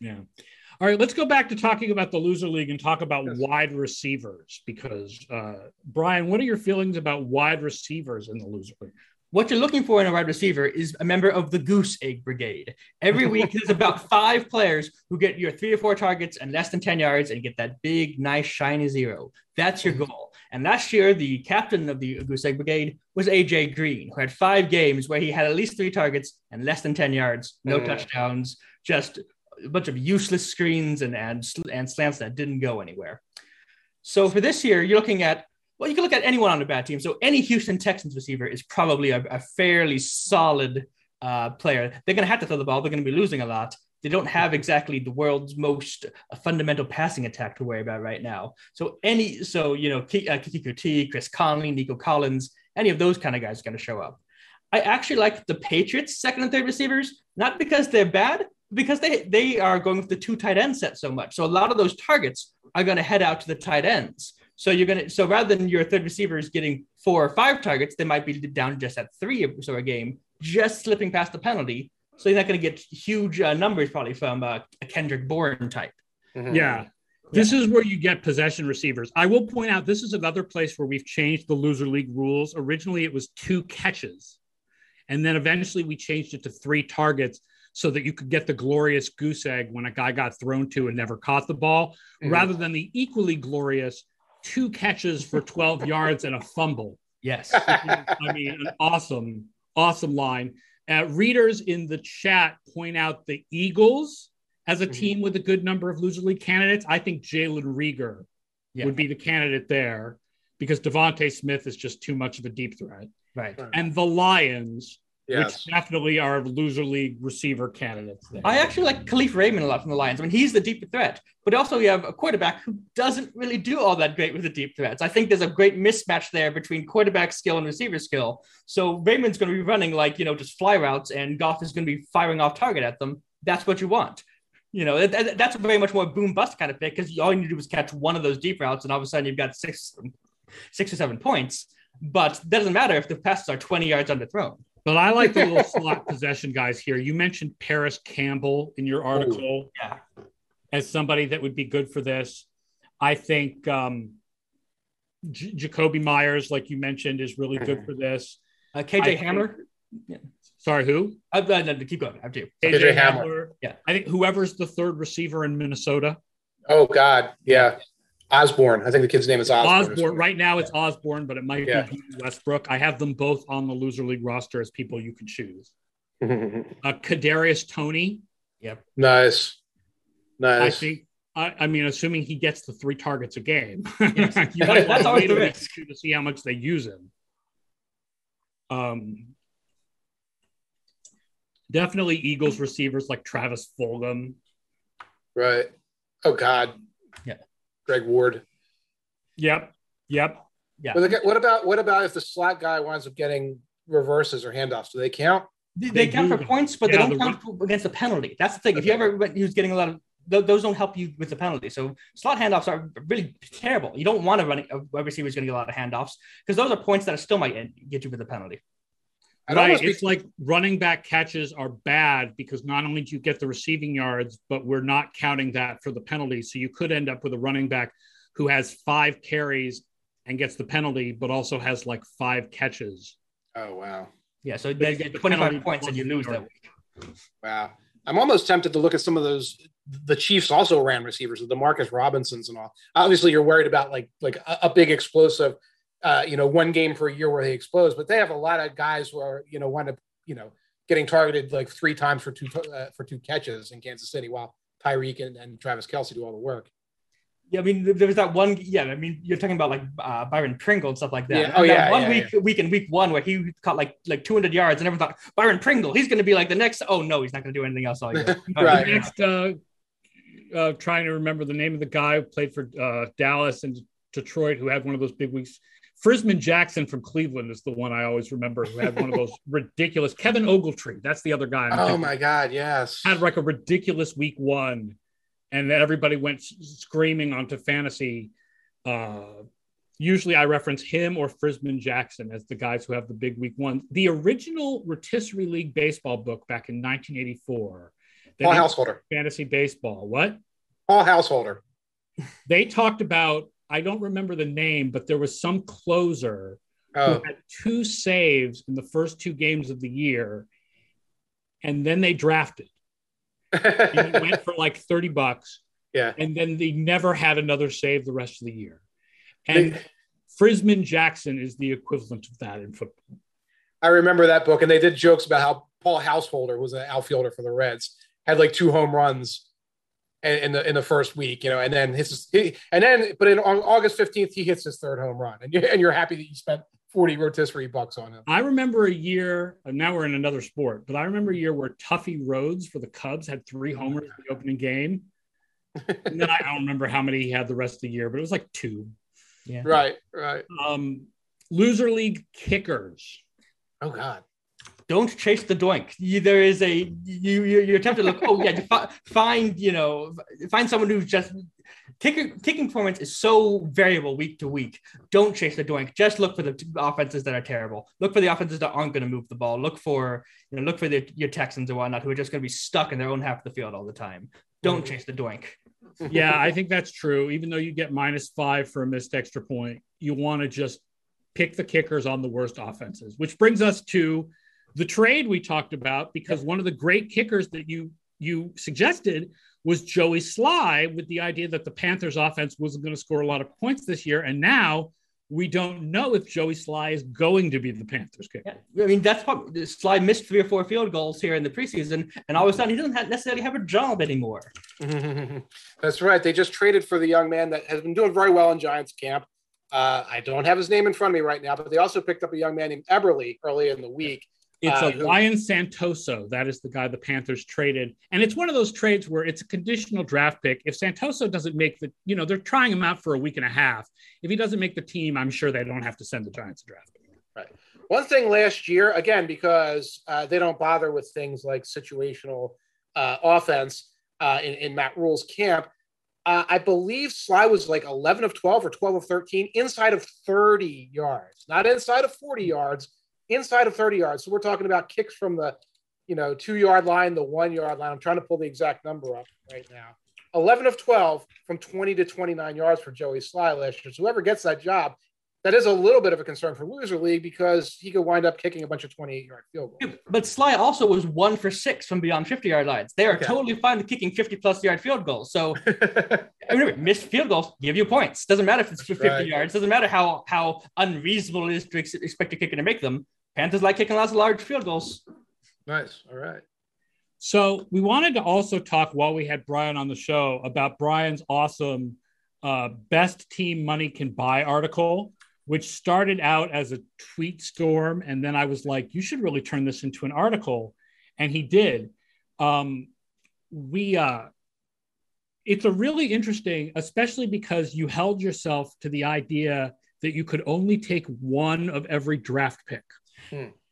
Yeah. All right, let's go back to talking about the loser league and talk about yes. wide receivers because uh, Bryan, what are your feelings about wide receivers in the loser league? what you're looking for in a wide receiver is a member of the goose egg brigade. Every week, there's about five players who get your three or four targets and less than 10 yards and get that big, nice, shiny zero. That's your goal. And last year, the captain of the goose egg brigade was AJ Green, who had five games where he had at least three targets and less than 10 yards, no mm. touchdowns, just a bunch of useless screens and, and, and slants that didn't go anywhere. So for this year, you're looking at well, you can look at anyone on a bad team. So any Houston Texans receiver is probably a, a fairly solid uh, player. They're going to have to throw the ball. They're going to be losing a lot. They don't have exactly the world's most uh, fundamental passing attack to worry about right now. So any, so you know, K- uh, Keke Coutee, Chris Conley, Nico Collins, any of those kind of guys are going to show up. I actually like the Patriots' second and third receivers, not because they're bad, because they they are going with the two tight end set so much. So a lot of those targets are going to head out to the tight ends. So you're gonna so rather than your third receiver is getting four or five targets, they might be down just at three or so a game, just slipping past the penalty. So you're not going to get huge uh, numbers probably from uh, a Kendrick Bourne type. Mm-hmm. Yeah. This is where you get possession receivers. I will point out this is another place where we've changed the loser league rules. Originally, it was two catches, and then eventually we changed it to three targets so that you could get the glorious goose egg when a guy got thrown to and never caught the ball, mm-hmm. rather than the equally glorious two catches for 12 yards and a fumble. Yes. I mean, an awesome, awesome line. Uh, readers in the chat point out the Eagles as a mm-hmm. team with a good number of loser league candidates. I think Jalen Reagor yeah. would be the candidate there because DeVonta Smith is just too much of a deep threat. Right. And the Lions yes. which definitely are loser league receiver candidates. There. I actually like Kalif Raymond a lot from the Lions. I mean, he's the deep threat, but also you have a quarterback who doesn't really do all that great with the deep threats. I think there's a great mismatch there between quarterback skill and receiver skill. So Raymond's going to be running like, you know, just fly routes and Goff is going to be firing off target at them. That's what you want. You know, that, that's a very much more boom bust kind of pick because all you need to do is catch one of those deep routes and all of a sudden you've got six, six or seven points. But that doesn't matter if the passes are 20 yards underthrown. But I like the little slot possession guys here. You mentioned Parris Campbell in your article yeah. as somebody that would be good for this. I think um, J- Jakobi Meyers, like you mentioned, is really good mm-hmm. for this. Uh, KJ I Hamler. Think. Sorry, who? I, uh, uh, keep going. I have to. KJ, KJ Hamler. Hamler. Yeah. I think whoever's the third receiver in Minnesota. Oh God, yeah. Osborn. I think the kid's name is Osborn. Osborn. Right now it's Osborn, but it might yeah. be Westbrook. I have them both on the loser league roster as people you can choose. uh, Kadarius Toney. Yep. Nice. Nice. I think. I, I mean, assuming he gets the three targets a game, yes. you might That's always the risk to see how much they use him. Um, definitely Eagles receivers like Travis Fulgham. Right. Oh God. Yeah. Greg Ward. Yep. Yep. Yeah. But what about what about if the slot guy winds up getting reverses or handoffs? Do they count? They, they, they count for points, but yeah, they don't count against the penalty. That's the thing. Okay. If you ever who's getting a lot of those don't help you with the penalty. So slot handoffs are really terrible. You don't want to run a wide receiver is going to get a lot of handoffs because those are points that still might get you with the penalty. Right. It's be- like running back catches are bad because not only do you get the receiving yards, but we're not counting that for the penalty. So you could end up with a running back who has five carries and gets the penalty, but also has like five catches. Oh wow. Yeah, so they get 25 points and you lose that week. Wow. I'm almost tempted to look at some of those. The Chiefs also ran receivers with the Marcus Robinsons and all. Obviously, you're worried about like like a, a big explosive uh, you know, one game per year where he explodes. But they have a lot of guys who are, you know, wind up, you know, getting targeted like three times for two uh, for two catches in Kansas City, while Tyreek and, and, Travis Kelce do all the work. Yeah, I mean, there was that one. Yeah, I mean, you're talking about like uh, Byron Pringle and stuff like that. Yeah. Oh yeah. One yeah, week, yeah. week in week one where he caught like like 200 yards, and everyone thought Byron Pringle, he's going to be like the next. Oh no, he's not going to do anything else all year. right. next, uh, uh, trying to remember the name of the guy who played for uh, Dallas and Detroit, who had one of those big weeks. Frisman Jackson from Cleveland is the one I always remember who had one of those ridiculous. Kevin Ogletree, that's the other guy. I'm oh my God, yes. Had like a ridiculous week one, and then everybody went screaming onto fantasy. Uh, usually I reference him or Frisman Jackson as the guys who have the big week one. The original Rotisserie League baseball book back in 1984. Paul Householder. Fantasy baseball. What? Paul Householder. They talked about I don't remember the name, but there was some closer Oh, who had two saves in the first two games of the year, and then they drafted. And he went for like 30 bucks, yeah. and then they never had another save the rest of the year. And They- Frisman Jackson is the equivalent of that in football. I remember that book, and they did jokes about how Paul Householder was an outfielder for the Reds, had like two home runs in, in the in the first week, you know, and then his he, and then but in on August fifteenth he hits his third home run, and you're and you're happy that you spent forty rotisserie bucks on him. I remember a year, and now we're in another sport, but I remember a year where Tuffy Rhodes for the Cubs had three homers in the opening game. And then I don't remember how many he had the rest of the year, but it was like two. Yeah. Right, right. Um, loser league kickers. Oh God. Don't chase the doink. You, there is a you you you're tempted to look. Oh yeah, you fi- find you know find someone who's just kicker, kicking performance is so variable week to week. Don't chase the doink. Just look for the offenses that are terrible. Look for the offenses that aren't going to move the ball. Look for you know look for the, your Texans and whatnot who are just going to be stuck in their own half of the field all the time. Don't mm-hmm. chase the doink. Yeah, I think that's true. Even though you get minus five for a missed extra point, you want to just pick the kickers on the worst offenses, which brings us to the trade we talked about because one of the great kickers that you you suggested was Joey Slye with the idea that the Panthers offense wasn't going to score a lot of points this year and now we don't know if Joey Slye is going to be the Panthers kicker. Yeah, I mean that's probably Slye missed three or four field goals here in the preseason, and all of a sudden he doesn't have, necessarily have a job anymore. That's right. They just traded for the young man that has been doing very well in Giants camp. Uh, I don't have his name in front of me right now, but they also picked up a young man named Eberly early in the week. It's Uh, a Ryan Santoso. That is the guy the Panthers traded. And it's one of those trades where it's a conditional draft pick. If Santoso doesn't make the, you know, they're trying him out for a week and a half. If he doesn't make the team, I'm sure they don't have to send the Giants a draft. pick. Right. One thing last year, again, because uh, they don't bother with things like situational uh, offense uh, in, in Matt Rhule's camp, uh, I believe Slye was like 11 of 12 or 12 of 13 inside of 30 yards, not inside of 40 yards, inside of 30 yards. So we're talking about kicks from the, you know, two yard line, the one yard line. I'm trying to pull the exact number up right now. 11 of 12 from 20 to 29 yards for Joey Slye last year. So whoever gets that job, that is a little bit of a concern for loser league because he could wind up kicking a bunch of 28 yard field goals. But Slye also was one for six from beyond 50 yard lines. They are Okay. totally fine with kicking 50 plus yard field goals. So remember, missed field goals give you points. Doesn't matter if it's for 50 Right. yards. Doesn't matter how how unreasonable it is to expect a kicker to make them. Panthers like kicking lots of large field goals. nice. All right. So we wanted to also talk while we had Brian on the show about Brian's awesome uh, best team money can buy article, which started out as a tweet storm. And then I was like, you should really turn this into an article. And he did. Um, we, uh, it's a really interesting, especially because you held yourself to the idea that you could only take one of every draft pick.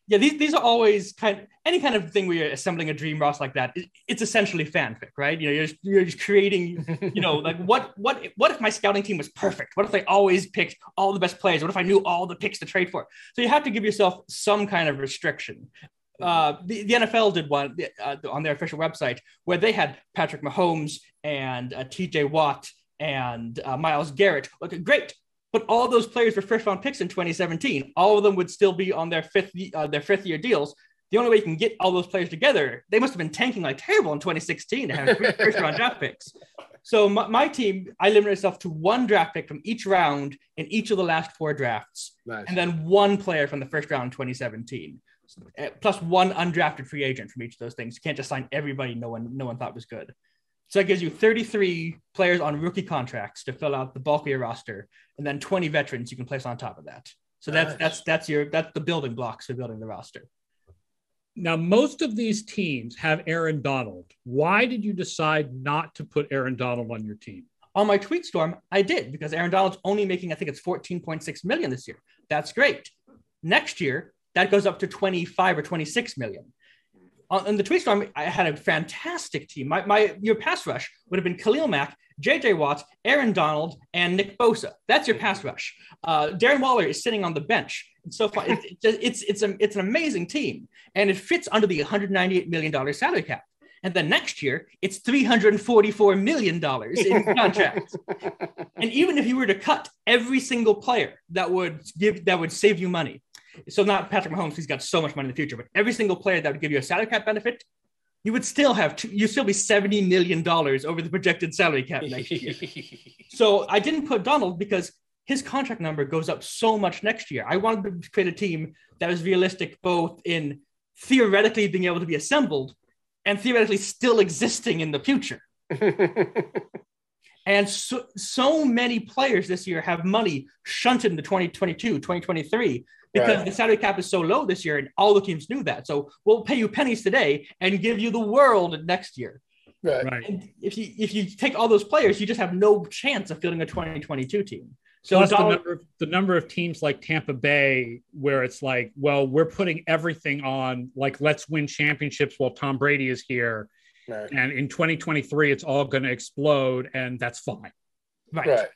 Yeah, these, these are always kind of, any kind of thing where you're assembling a dream roster like that. it- it's essentially fanfic, right? You know, you're just, you're just creating you know, like what what what if my scouting team was perfect? What if they always picked all the best players? What if I knew all the picks to trade for? So you have to give yourself some kind of restriction. Uh, the, the NFL did one uh, on their official website where they had Patrick Mahomes and uh, T.J. Watt and uh, Myles Garrett. Look, great, but all those players were first round picks in 2017. All of them would still be on their fifth uh, their fifth year deals. The only way you can get all those players together, they must have been tanking like terrible in 2016 to have three first round draft picks. So my, my team, I limit myself to one draft pick from each round in each of the last four drafts, Nice. and then one player from the first round in 2017, Uh, plus one undrafted free agent from each of those things. You can't just sign everybody no one no one thought was good. So that gives you 33 players on rookie contracts to fill out the bulk of your roster, and then 20 veterans you can place on top of that. So that's Nice. that's that's your that's the building blocks for building the roster. Now, most of these teams have Aaron Donald. Why did you decide not to put Aaron Donald on your team? on my tweet storm, I did because Aaron Donald's only making, I think it's 14.6 million this year. That's great. Next year, that goes up to 25 or 26 million. On, on the tweet storm, I had a fantastic team. My, my your pass rush would have been Khalil Mack, JJ Watt, Aaron Donald, and Nick Bosa. That's your pass rush. Uh, Darren Waller is sitting on the bench. It's so fun. It's it's it's it's, a, it's an amazing team, and it fits under the 198 million dollar salary cap. And then next year, it's $344 million in contracts. and even if you were to cut every single player that would give that would save you money. So not Patrick Mahomes, he's got so much money in the future, but every single player that would give you a salary cap benefit, you would still have two, you still be $70 million over the projected salary cap next year. so I didn't put Donald because his contract number goes up so much next year. I wanted to create a team that was realistic both in theoretically being able to be assembled and theoretically still existing in the future. and so, so many players this year have money shunted into 2022, 2023 because right. the salary cap is so low this year and all the teams knew that. So we'll pay you pennies today and give you the world next year. Right. right. And if you if you take all those players, you just have no chance of fielding a 2022 team. So Plus the number, of, the number of teams like Tampa Bay, where it's like, well, we're putting everything on, like, let's win championships while Tom Brady is here. Right. And in 2023, it's all going to explode, and that's fine. Right. right.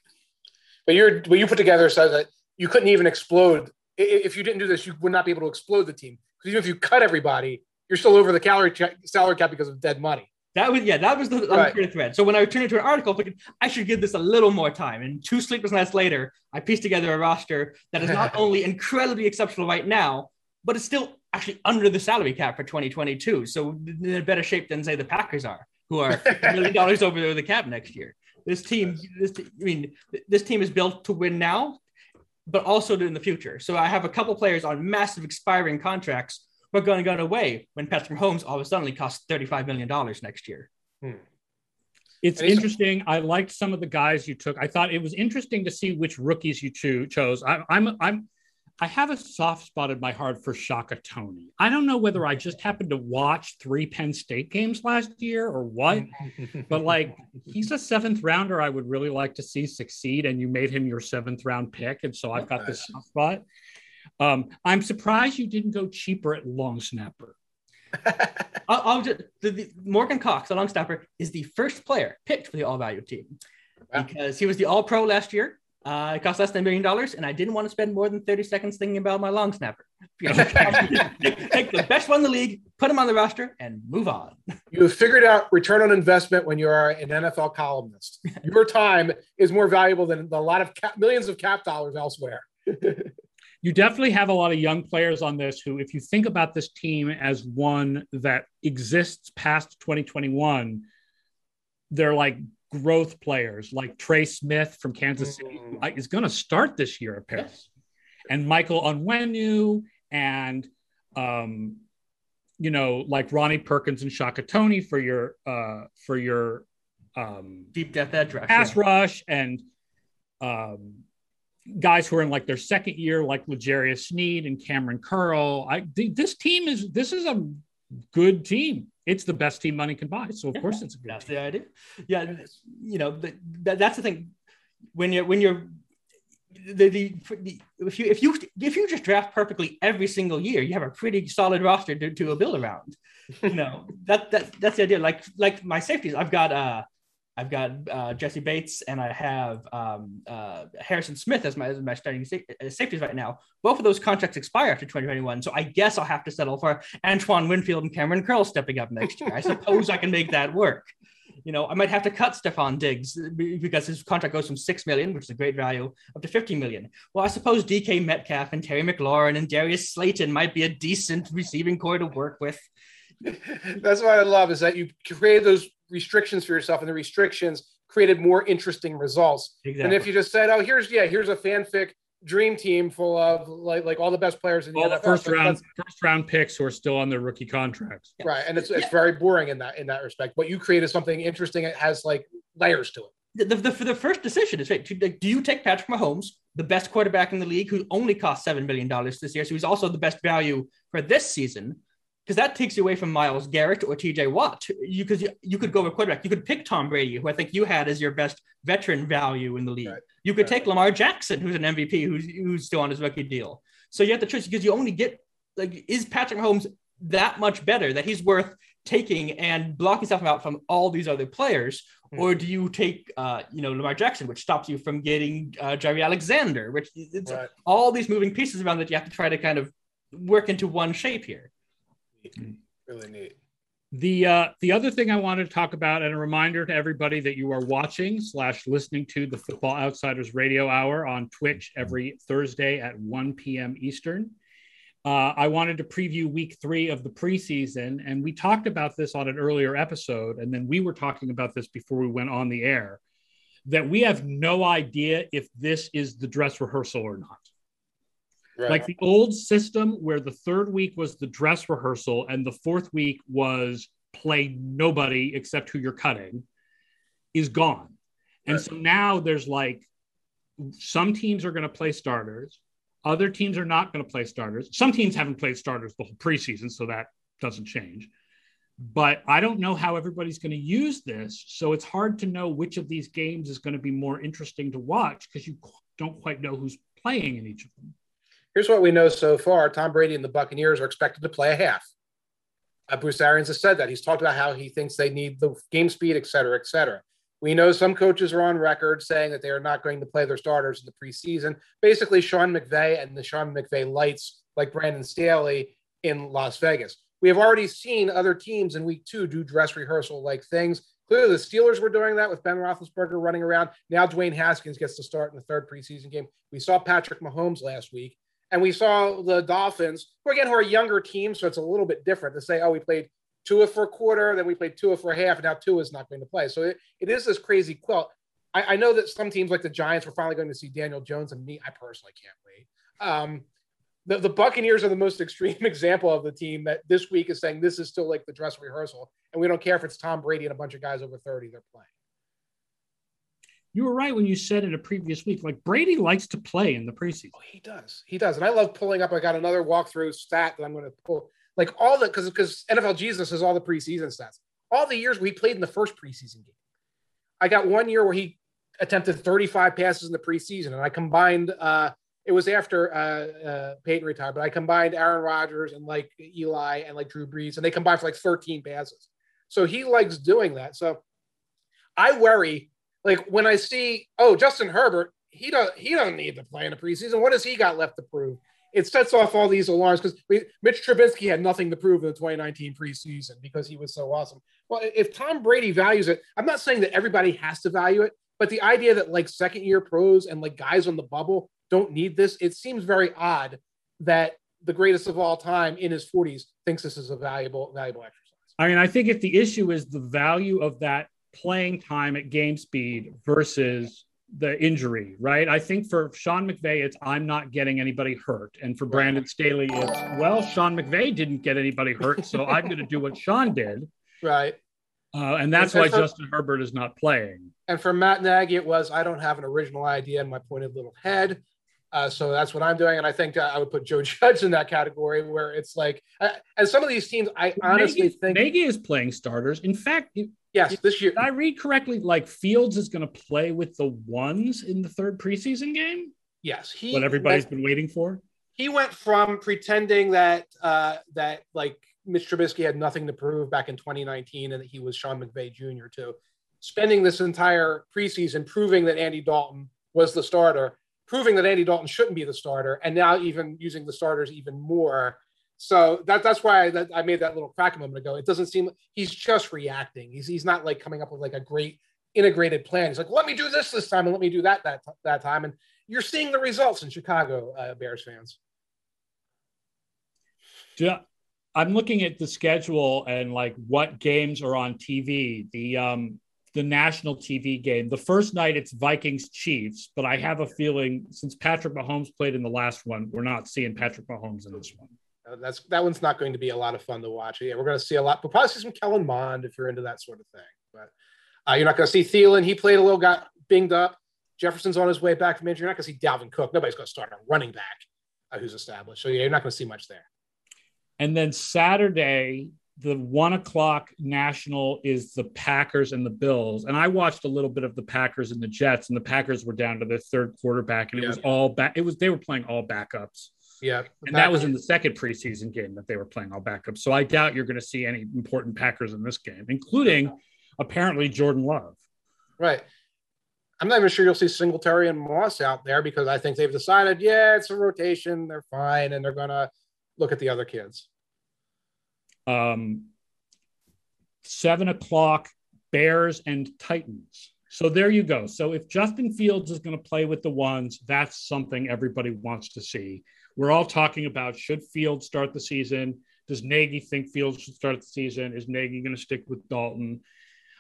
But you're, what you put together so that you couldn't even explode. If you didn't do this, you would not be able to explode the team. Because even if you cut everybody, you're still over the calorie salary cap because of dead money. That was yeah, that was the right. thread. So when I turned into an article, thinking I should give this a little more time. And two sleepless nights later, I pieced together a roster that is not only incredibly exceptional right now, but it's still actually under the salary cap for 2022. So in a better shape than say the Packers are, who are million dollars over the cap next year. This team, this I mean, this team is built to win now, but also in the future. So I have a couple players on massive expiring contracts we're going to go away when Patrick Mahomes all of a sudden costs $35 million next year. Hmm. It's interesting. I liked some of the guys you took. I thought it was interesting to see which rookies you cho- chose. I, I'm, I'm, I have a soft spot in my heart for Shaka Toney. I don't know whether I just happened to watch three Penn State games last year or what, but like he's a seventh rounder. I would really like to see succeed, and you made him your seventh round pick, and so I've got this soft spot. Um, I'm surprised you didn't go cheaper at long snapper. I'll, I'll just, the, the, Morgan Cox, the long snapper, is the first player picked for the all value team wow. because he was the all pro last year. Uh, it cost less than a million dollars, and I didn't want to spend more than 30 seconds thinking about my long snapper. take, take the best one in the league, put him on the roster, and move on. You have figured out return on investment when you are an NFL columnist. Your time is more valuable than a lot of cap, millions of cap dollars elsewhere you definitely have a lot of young players on this who, if you think about this team as one that exists past 2021, they're like growth players, like Trey Smith from Kansas City, who mm. is going to start this year apparently, yes. and Michael Onwenu, and um, you know, like Ronnie Perkins and Shaka Toney for your uh, for your um, deep depth edge rush, pass yeah. rush, and um, guys who are in like their second year, like L'Jarius Sneed and Kamren Curl. I this team is this is a good team. It's the best team money can buy. So of yeah, course it's a good. That's team. the idea. Yeah, you know the, that, that's the thing. When you're when you're the, the, the, if you if you if you just draft perfectly every single year, you have a pretty solid roster to, to build around. You know that that that's the idea. Like like my safeties, I've got uh I've got uh, Jessie Bates and I have um, uh, Harrison Smith as my, as my starting sa- uh, safeties right now. Both of those contracts expire after 2021. So I guess I'll have to settle for Antoine Winfield and Kamren Curl stepping up next year. I suppose I can make that work. You know, I might have to cut Stefon Diggs because his contract goes from six million, which is a great value, up to 50 million. Well, I suppose DK Metcalf and Terry McLaurin and Darius Slayton might be a decent receiving core to work with. That's what I love is that you create those restrictions for yourself, and the restrictions created more interesting results. Exactly. And if you just said, "Oh, here's yeah, here's a fanfic dream team full of like like all the best players in the all NFL. the first round first round picks who are still on their rookie contracts. Right, and it's it's yeah. very boring in that in that respect. What you created something interesting. It has like layers to it. The, the, the first decision is right. Do you take Patrick Mahomes, the best quarterback in the league, who only cost seven million dollars this year, so he's also the best value for this season? Because that takes you away from Myles Garrett or TJ Watt. You could you, you could go with quarterback. You could pick Tom Brady, who I think you had as your best veteran value in the league. Right. You could right. take Lamar Jackson, who's an MVP, who's who's still on his rookie deal. So you have the choice because you only get like is Patrick Mahomes that much better that he's worth taking and blocking stuff out from all these other players, mm-hmm. or do you take uh, you know Lamar Jackson, which stops you from getting uh, Jaire Alexander, which it's right. all these moving pieces around that you have to try to kind of work into one shape here. Really neat. The uh, the other thing I wanted to talk about, and a reminder to everybody that you are watching slash listening to the Football Outsiders Radio Hour on Twitch every Thursday at 1 p.m. Eastern. Uh, I wanted to preview week three of the preseason, and we talked about this on an earlier episode, and then we were talking about this before we went on the air. That we have no idea if this is the dress rehearsal or not. Right. Like the old system where the third week was the dress rehearsal and the fourth week was play nobody except who you're cutting is gone. And right. so now there's like some teams are going to play starters, other teams are not going to play starters. Some teams haven't played starters the whole preseason, so that doesn't change. But I don't know how everybody's going to use this. So it's hard to know which of these games is going to be more interesting to watch because you don't quite know who's playing in each of them. Here's what we know so far Tom Brady and the Buccaneers are expected to play a half. Uh, Bruce Arians has said that. He's talked about how he thinks they need the game speed, et cetera, et cetera. We know some coaches are on record saying that they are not going to play their starters in the preseason. Basically, Sean McVay and the Sean McVay lights, like Brandon Staley in Las Vegas. We have already seen other teams in week two do dress rehearsal like things. Clearly, the Steelers were doing that with Ben Roethlisberger running around. Now, Dwayne Haskins gets to start in the third preseason game. We saw Patrick Mahomes last week. And we saw the Dolphins, who again, who are a younger team, so it's a little bit different to say, oh, we played Tua for a quarter, then we played Tua for a half, and now Tua is not going to play. So it, it is this crazy quilt. I, I, know that some teams like the Giants were finally going to see Daniel Jones, and me, I personally can't wait. Um, the, the Buccaneers are the most extreme example of the team that this week is saying this is still like the dress rehearsal, and we don't care if it's Tom Brady and a bunch of guys over 30 they're playing you were right when you said in a previous week, like Brady likes to play in the preseason. Oh, he does. He does. And I love pulling up. I got another walkthrough stat that I'm going to pull. Like all the, because because NFL Jesus has all the preseason stats. All the years we played in the first preseason game. I got one year where he attempted 35 passes in the preseason. And I combined, uh, it was after uh, uh, Peyton retired, but I combined Aaron Rodgers and like Eli and like Drew Brees, and they combined for like 13 passes. So he likes doing that. So I worry like when I see, oh, Justin Herbert, he don't he don't need to play in the preseason. What has he got left to prove? It sets off all these alarms because Mitch Trubisky had nothing to prove in the 2019 preseason because he was so awesome. Well, if Tom Brady values it, I'm not saying that everybody has to value it, but the idea that like second year pros and like guys on the bubble don't need this, it seems very odd that the greatest of all time in his 40s thinks this is a valuable valuable exercise. I mean, I think if the issue is the value of that playing time at game speed versus the injury, right? I think for Sean McVay, it's I'm not getting anybody hurt. And for Brandon Staley, it's well, Sean McVay didn't get anybody hurt, so I'm going to do what Sean did. Right. Uh, and that's and why for, Justin Herbert is not playing. And for Matt Nagy, it was I don't have an original idea in my pointed little head. Uh, so that's what I'm doing, and I think I would put Joe Judge in that category, where it's like, uh, and some of these teams, I honestly Nagy, think Nagy is playing starters. In fact, Yes, this year. Did I read correctly? Like Fields is going to play with the ones in the third preseason game. Yes, he. What everybody's been waiting for. He went from pretending that uh, that like Mitch Trubisky had nothing to prove back in 2019 and that he was Sean McVay Jr. to spending this entire preseason proving that Andy Dalton was the starter, proving that Andy Dalton shouldn't be the starter, and now even using the starters even more so that that's why I, I made that little crack a moment ago. It doesn't seem he's just reacting. He's he's not like coming up with like a great integrated plan. He's like, let me do this this time and let me do that that that time. And you're seeing the results in Chicago uh, Bears fans. Yeah, I'm looking at the schedule and like what games are on TV. The um the national TV game. The first night it's Vikings Chiefs, but I have a feeling since Patrick Mahomes played in the last one, we're not seeing Patrick Mahomes in this one. Uh, that's that one's not going to be a lot of fun to watch. Yeah, we're going to see a lot. We'll probably see some Kellen Mond if you're into that sort of thing. But uh, you're not going to see Thielen. He played a little, got binged up. Jefferson's on his way back from injury. You're not going to see Dalvin Cook. Nobody's going to start a running back uh, who's established. So yeah, you're not going to see much there. And then Saturday, the one o'clock national is the Packers and the Bills. And I watched a little bit of the Packers and the Jets, and the Packers were down to their third quarterback, and it yeah. was all back. It was they were playing all backups. Yeah. And that was in the second preseason game that they were playing all backups. So I doubt you're going to see any important Packers in this game, including apparently Jordan Love. Right. I'm not even sure you'll see Singletary and Moss out there because I think they've decided, yeah, it's a rotation. They're fine. And they're going to look at the other kids. Um, seven o'clock Bears and Titans. So there you go. So if Justin Fields is going to play with the ones, that's something everybody wants to see. We're all talking about should Fields start the season? Does Nagy think Fields should start the season? Is Nagy going to stick with Dalton?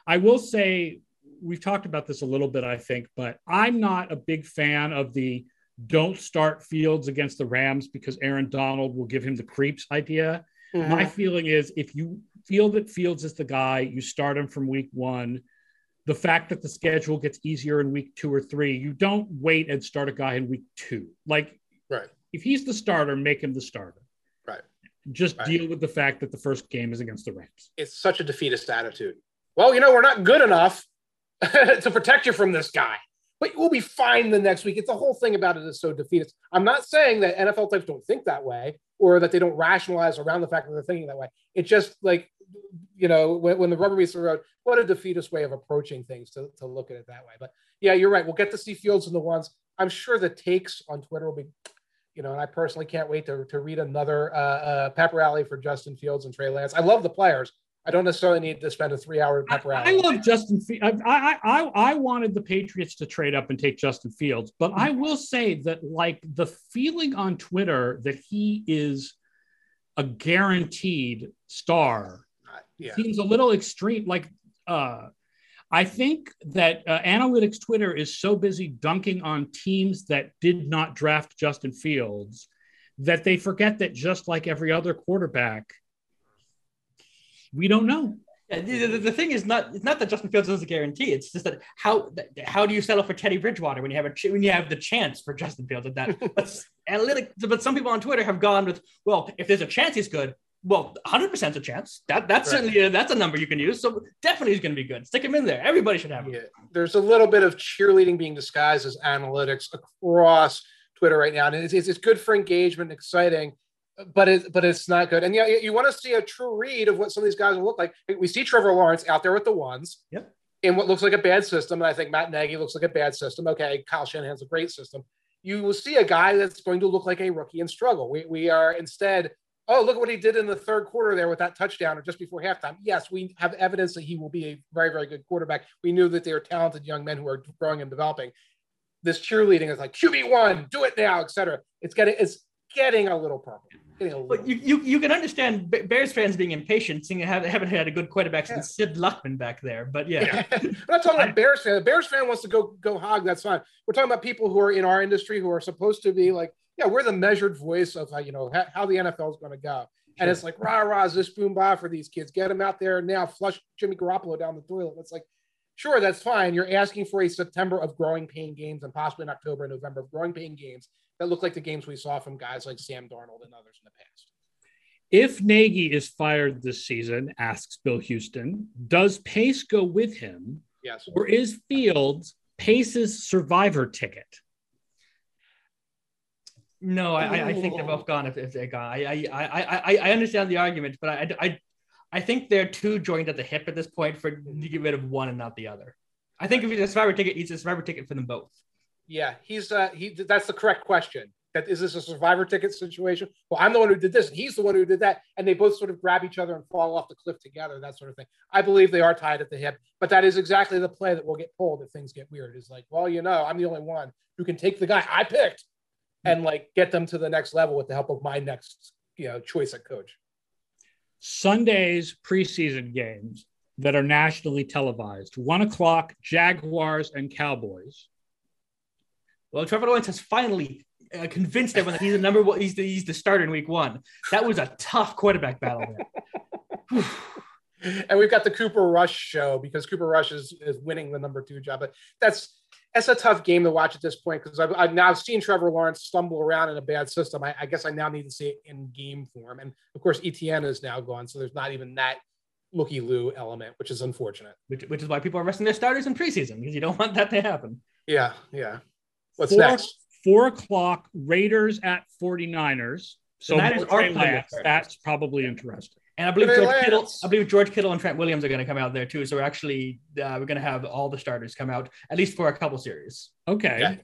I will say we've talked about this a little bit, I think, but I'm not a big fan of the don't start Fields against the Rams because Aaron Donald will give him the creeps idea. Mm-hmm. My feeling is if you feel that Fields is the guy, you start him from week one. The fact that the schedule gets easier in week two or three, you don't wait and start a guy in week two. Like, right. If he's the starter, make him the starter. Right. Just right. deal with the fact that the first game is against the Rams. It's such a defeatist attitude. Well, you know, we're not good enough to protect you from this guy but we'll be fine the next week. It's the whole thing about it is so defeatist. I'm not saying that NFL types don't think that way or that they don't rationalize around the fact that they're thinking that way. It's just like, you know, when, when the rubber meets the road, what a defeatist way of approaching things to, to look at it that way. But yeah, you're right. We'll get to see Fields and the ones. I'm sure the takes on Twitter will be, you know, and I personally can't wait to, to read another uh, uh, pep rally for Justin Fields and Trey Lance. I love the players. I don't necessarily need to spend a three-hour pep rally. I, I love Justin. I, I, I I wanted the Patriots to trade up and take Justin Fields, but I will say that like the feeling on Twitter that he is a guaranteed star uh, yeah. seems a little extreme. Like, uh, I think that uh, analytics Twitter is so busy dunking on teams that did not draft Justin Fields that they forget that just like every other quarterback we don't know. Yeah, the, the, thing is not it's not that Justin Fields is a guarantee. It's just that how how do you settle for Teddy Bridgewater when you have a when you have the chance for Justin Fields at that? but analytic, but some people on Twitter have gone with well, if there's a chance he's good, well, 100 percent a chance. That that's right. certainly a, that's a number you can use. So definitely he's going to be good. Stick him in there. Everybody should have him. Yeah. There's a little bit of cheerleading being disguised as analytics across Twitter right now, and it's, it's good for engagement, exciting but it but it's not good. And yeah, you, you want to see a true read of what some of these guys will look like. We see Trevor Lawrence out there with the ones. Yep. In what looks like a bad system, and I think Matt Nagy looks like a bad system. Okay, Kyle Shanahan's a great system. You will see a guy that's going to look like a rookie and struggle. We we are instead. Oh, look at what he did in the third quarter there with that touchdown or just before halftime. Yes, we have evidence that he will be a very, very good quarterback. We knew that they are talented young men who are growing and developing. This cheerleading is like QB one, do it now, etc. It's getting it's getting a little purple. But you, you, you can understand Bears fans being impatient, seeing they haven't had a good quarterback yeah. since Sid Luckman back there. But yeah, yeah. I'm not talking about Bears fan. The Bears fan wants to go go hog. That's fine. We're talking about people who are in our industry who are supposed to be like, yeah, we're the measured voice of how you know how, how the NFL is going to go. And it's like rah rah, is this boom bah for these kids. Get them out there now. Flush Jimmy Garoppolo down the toilet. It's like, sure, that's fine. You're asking for a September of growing pain games and possibly in October and November of growing pain games that look like the games we saw from guys like Sam Darnold and others in the past. If Nagy is fired this season, asks Bill Houston, does Pace go with him? Yes. Or is Fields Pace's survivor ticket? No, I, I think they're both gone if, if they're gone. I, I, I, I understand the argument, but I, I, I think they're too joined at the hip at this point for to get rid of one and not the other. I think if he's a survivor ticket, he's a survivor ticket for them both. Yeah, he's uh he that's the correct question. That is this a survivor ticket situation? Well, I'm the one who did this, and he's the one who did that, and they both sort of grab each other and fall off the cliff together, that sort of thing. I believe they are tied at the hip, but that is exactly the play that will get pulled if things get weird. Is like, well, you know, I'm the only one who can take the guy I picked and like get them to the next level with the help of my next, you know, choice at coach. Sunday's preseason games that are nationally televised, one o'clock, Jaguars and Cowboys. Well, Trevor Lawrence has finally uh, convinced everyone that he's the number one. He's the, he's the starter in Week One. That was a tough quarterback battle. and we've got the Cooper Rush show because Cooper Rush is, is winning the number two job. But that's that's a tough game to watch at this point because I've, I've, now seen Trevor Lawrence stumble around in a bad system. I, I, guess I now need to see it in game form. And of course, ETN is now gone, so there's not even that looky loo element, which is unfortunate. Which, which is why people are resting their starters in preseason because you don't want that to happen. Yeah, yeah. What's four, next? Four o'clock, Raiders at 49ers. So that is our play. that's probably interesting. And I believe George Kittle, I believe George Kittle and Trent Williams are going to come out there too. So we're actually uh, we're going to have all the starters come out at least for a couple series. Okay. Yeah.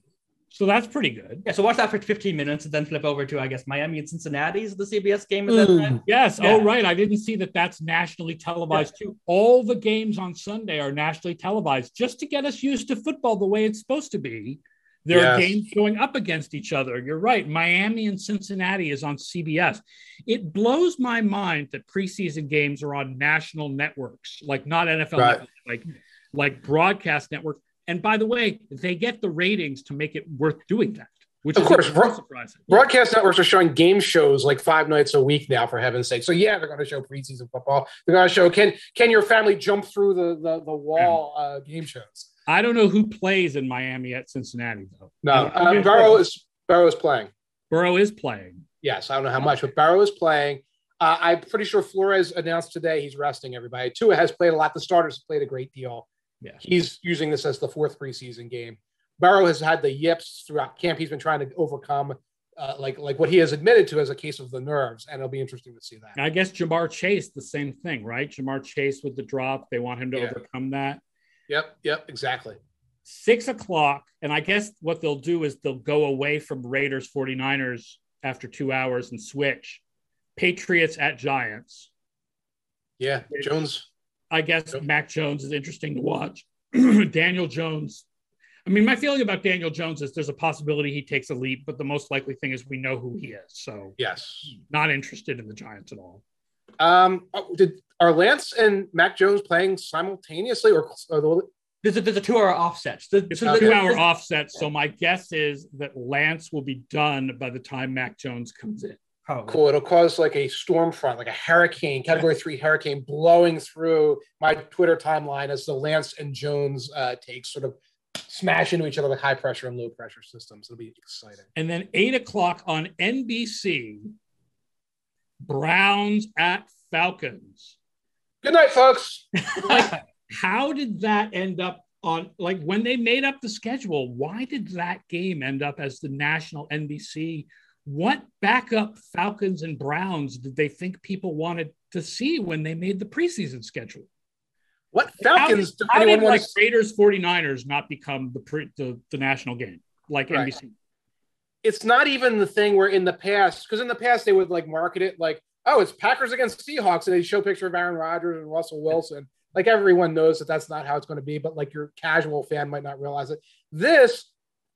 So that's pretty good. Yeah, so watch that for 15 minutes and then flip over to, I guess, Miami and Cincinnati's the CBS game at that time. Yes. Yeah. Oh, right. I didn't see that that's nationally televised too. All the games on Sunday are nationally televised just to get us used to football the way it's supposed to be. There are games going up against each other. You're right. Miami and Cincinnati is on CBS. It blows my mind that preseason games are on national networks, like not NFL, Right. networks, like like broadcast networks. And by the way, they get the ratings to make it worth doing that, which Of is course, bro- surprising. Broadcast networks are showing game shows like five nights a week now, for heaven's sake. So yeah, they're going to show preseason football. They're going to show can can your family jump through the the, the wall uh, game shows. I don't know who plays in Miami at Cincinnati though. No, I don't- um, Burrow is Burrow is playing. Burrow is playing. Yes, I don't know how much, but Burrow is playing. Uh, I'm pretty sure Flores announced today he's resting everybody. Tua has played a lot. The starters have played a great deal. Yeah. He's using this as the fourth preseason game. Burrow has had the yips throughout camp. He's been trying to overcome, uh, like like what he has admitted to as a case of the nerves, and it'll be interesting to see that. I guess Ja'Marr Chase, the same thing, right? Ja'Marr Chase with the drop. They want him to Yeah. overcome that. Yep, yep, exactly. Six o'clock. And I guess what they'll do is they'll go away from Raiders 49ers after two hours and switch. Patriots at Giants. Yeah, Jones. I guess Yep. Mac Jones is interesting to watch. Daniel Jones. I mean, my feeling about Daniel Jones is there's a possibility he takes a leap, but the most likely thing is we know who he is. So Yes. not interested in the Giants at all. Um, oh, did are Lance and Mac Jones playing simultaneously, or, or the, There's a, there's a two hour offset. The, It's so a the- two hour offset. So my guess is that Lance will be done by the time Mac Jones comes in. Probably. Cool. It'll cause like a storm front, like a hurricane, category three hurricane blowing through my Twitter timeline as the Lance and Jones uh, takes sort of smash into each other like high pressure and low pressure systems. It'll be exciting. And then eight o'clock on NBC, Browns at Falcons. Good night, folks. Like, how did that end up on, like, when they made up the schedule? Why did that game end up as the national NBC? What backup Falcons and Browns did they think people wanted to see when they made the preseason schedule? What Falcons? How do did, like? Raiders 49ers not become the, pre, the the national game like Right. NBC? It's not even the thing where in the past, because in the past they would like market it like, oh, it's Packers against Seahawks, and they show picture of Aaron Rodgers and Russell Wilson. Like everyone knows that that's not how it's going to be, but like your casual fan might not realize it. This,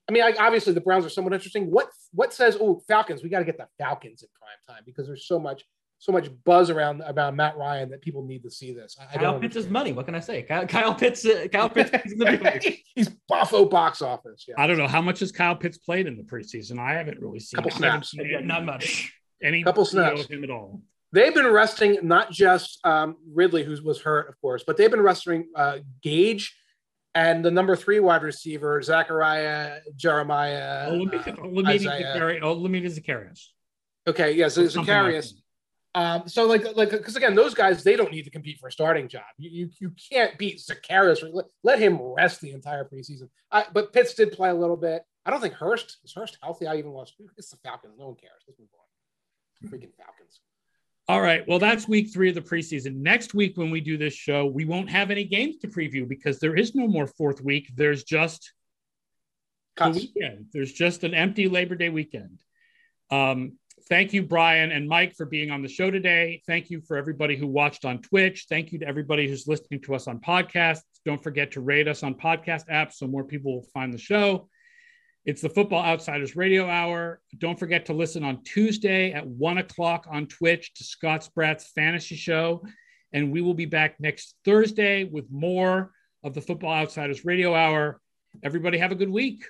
I mean, like obviously the Browns are somewhat interesting. What what says, oh, Falcons? We got to get the Falcons in prime time because there's so much so much buzz around about Matt Ryan that people need to see this. I, I Kyle don't Pitts is money. What can I say? Kyle, Kyle Pitts. Uh, Kyle Pitts is in the building. He's buffo box office. Yeah. I don't know how much has Kyle Pitts played in the preseason. I haven't really seen Couple snaps. seen Yeah, not much. Any Couple snaps. him at all. They've been resting not just um, Ridley, who was hurt, of course, but they've been resting uh, Gage and the number three wide receiver, Zachariah Jeremiah. Oh, let me, uh, me, Isaiah. Oh, let me Zacarias. okay, yes, yeah, so Zaccheaus. Um, so like like because again, those guys they don't need to compete for a starting job. You you, you can't beat Zaccheaus. Let, let him rest the entire preseason. I, but Pitts did play a little bit. I don't think Hurst is Hurst healthy. I even lost. It's the Falcons. No one cares. Let's move on. Freaking Falcons. All right. Well, that's week three of the preseason. Next week, when we do this show, we won't have any games to preview because there is no more fourth week. There's just the weekend. There's just an empty Labor Day weekend. Um, thank you, Bryan and Mike, for being on the show today. Thank you for everybody who watched on Twitch. Thank you to everybody who's listening to us on podcasts. Don't forget to rate us on podcast apps so more people will find the show. It's the Football Outsiders Radio Hour. Don't forget to listen on Tuesday at one o'clock on Twitch to Scott Spratt's Fantasy Show. And we will be back next Thursday with more of the Football Outsiders Radio Hour. Everybody have a good week.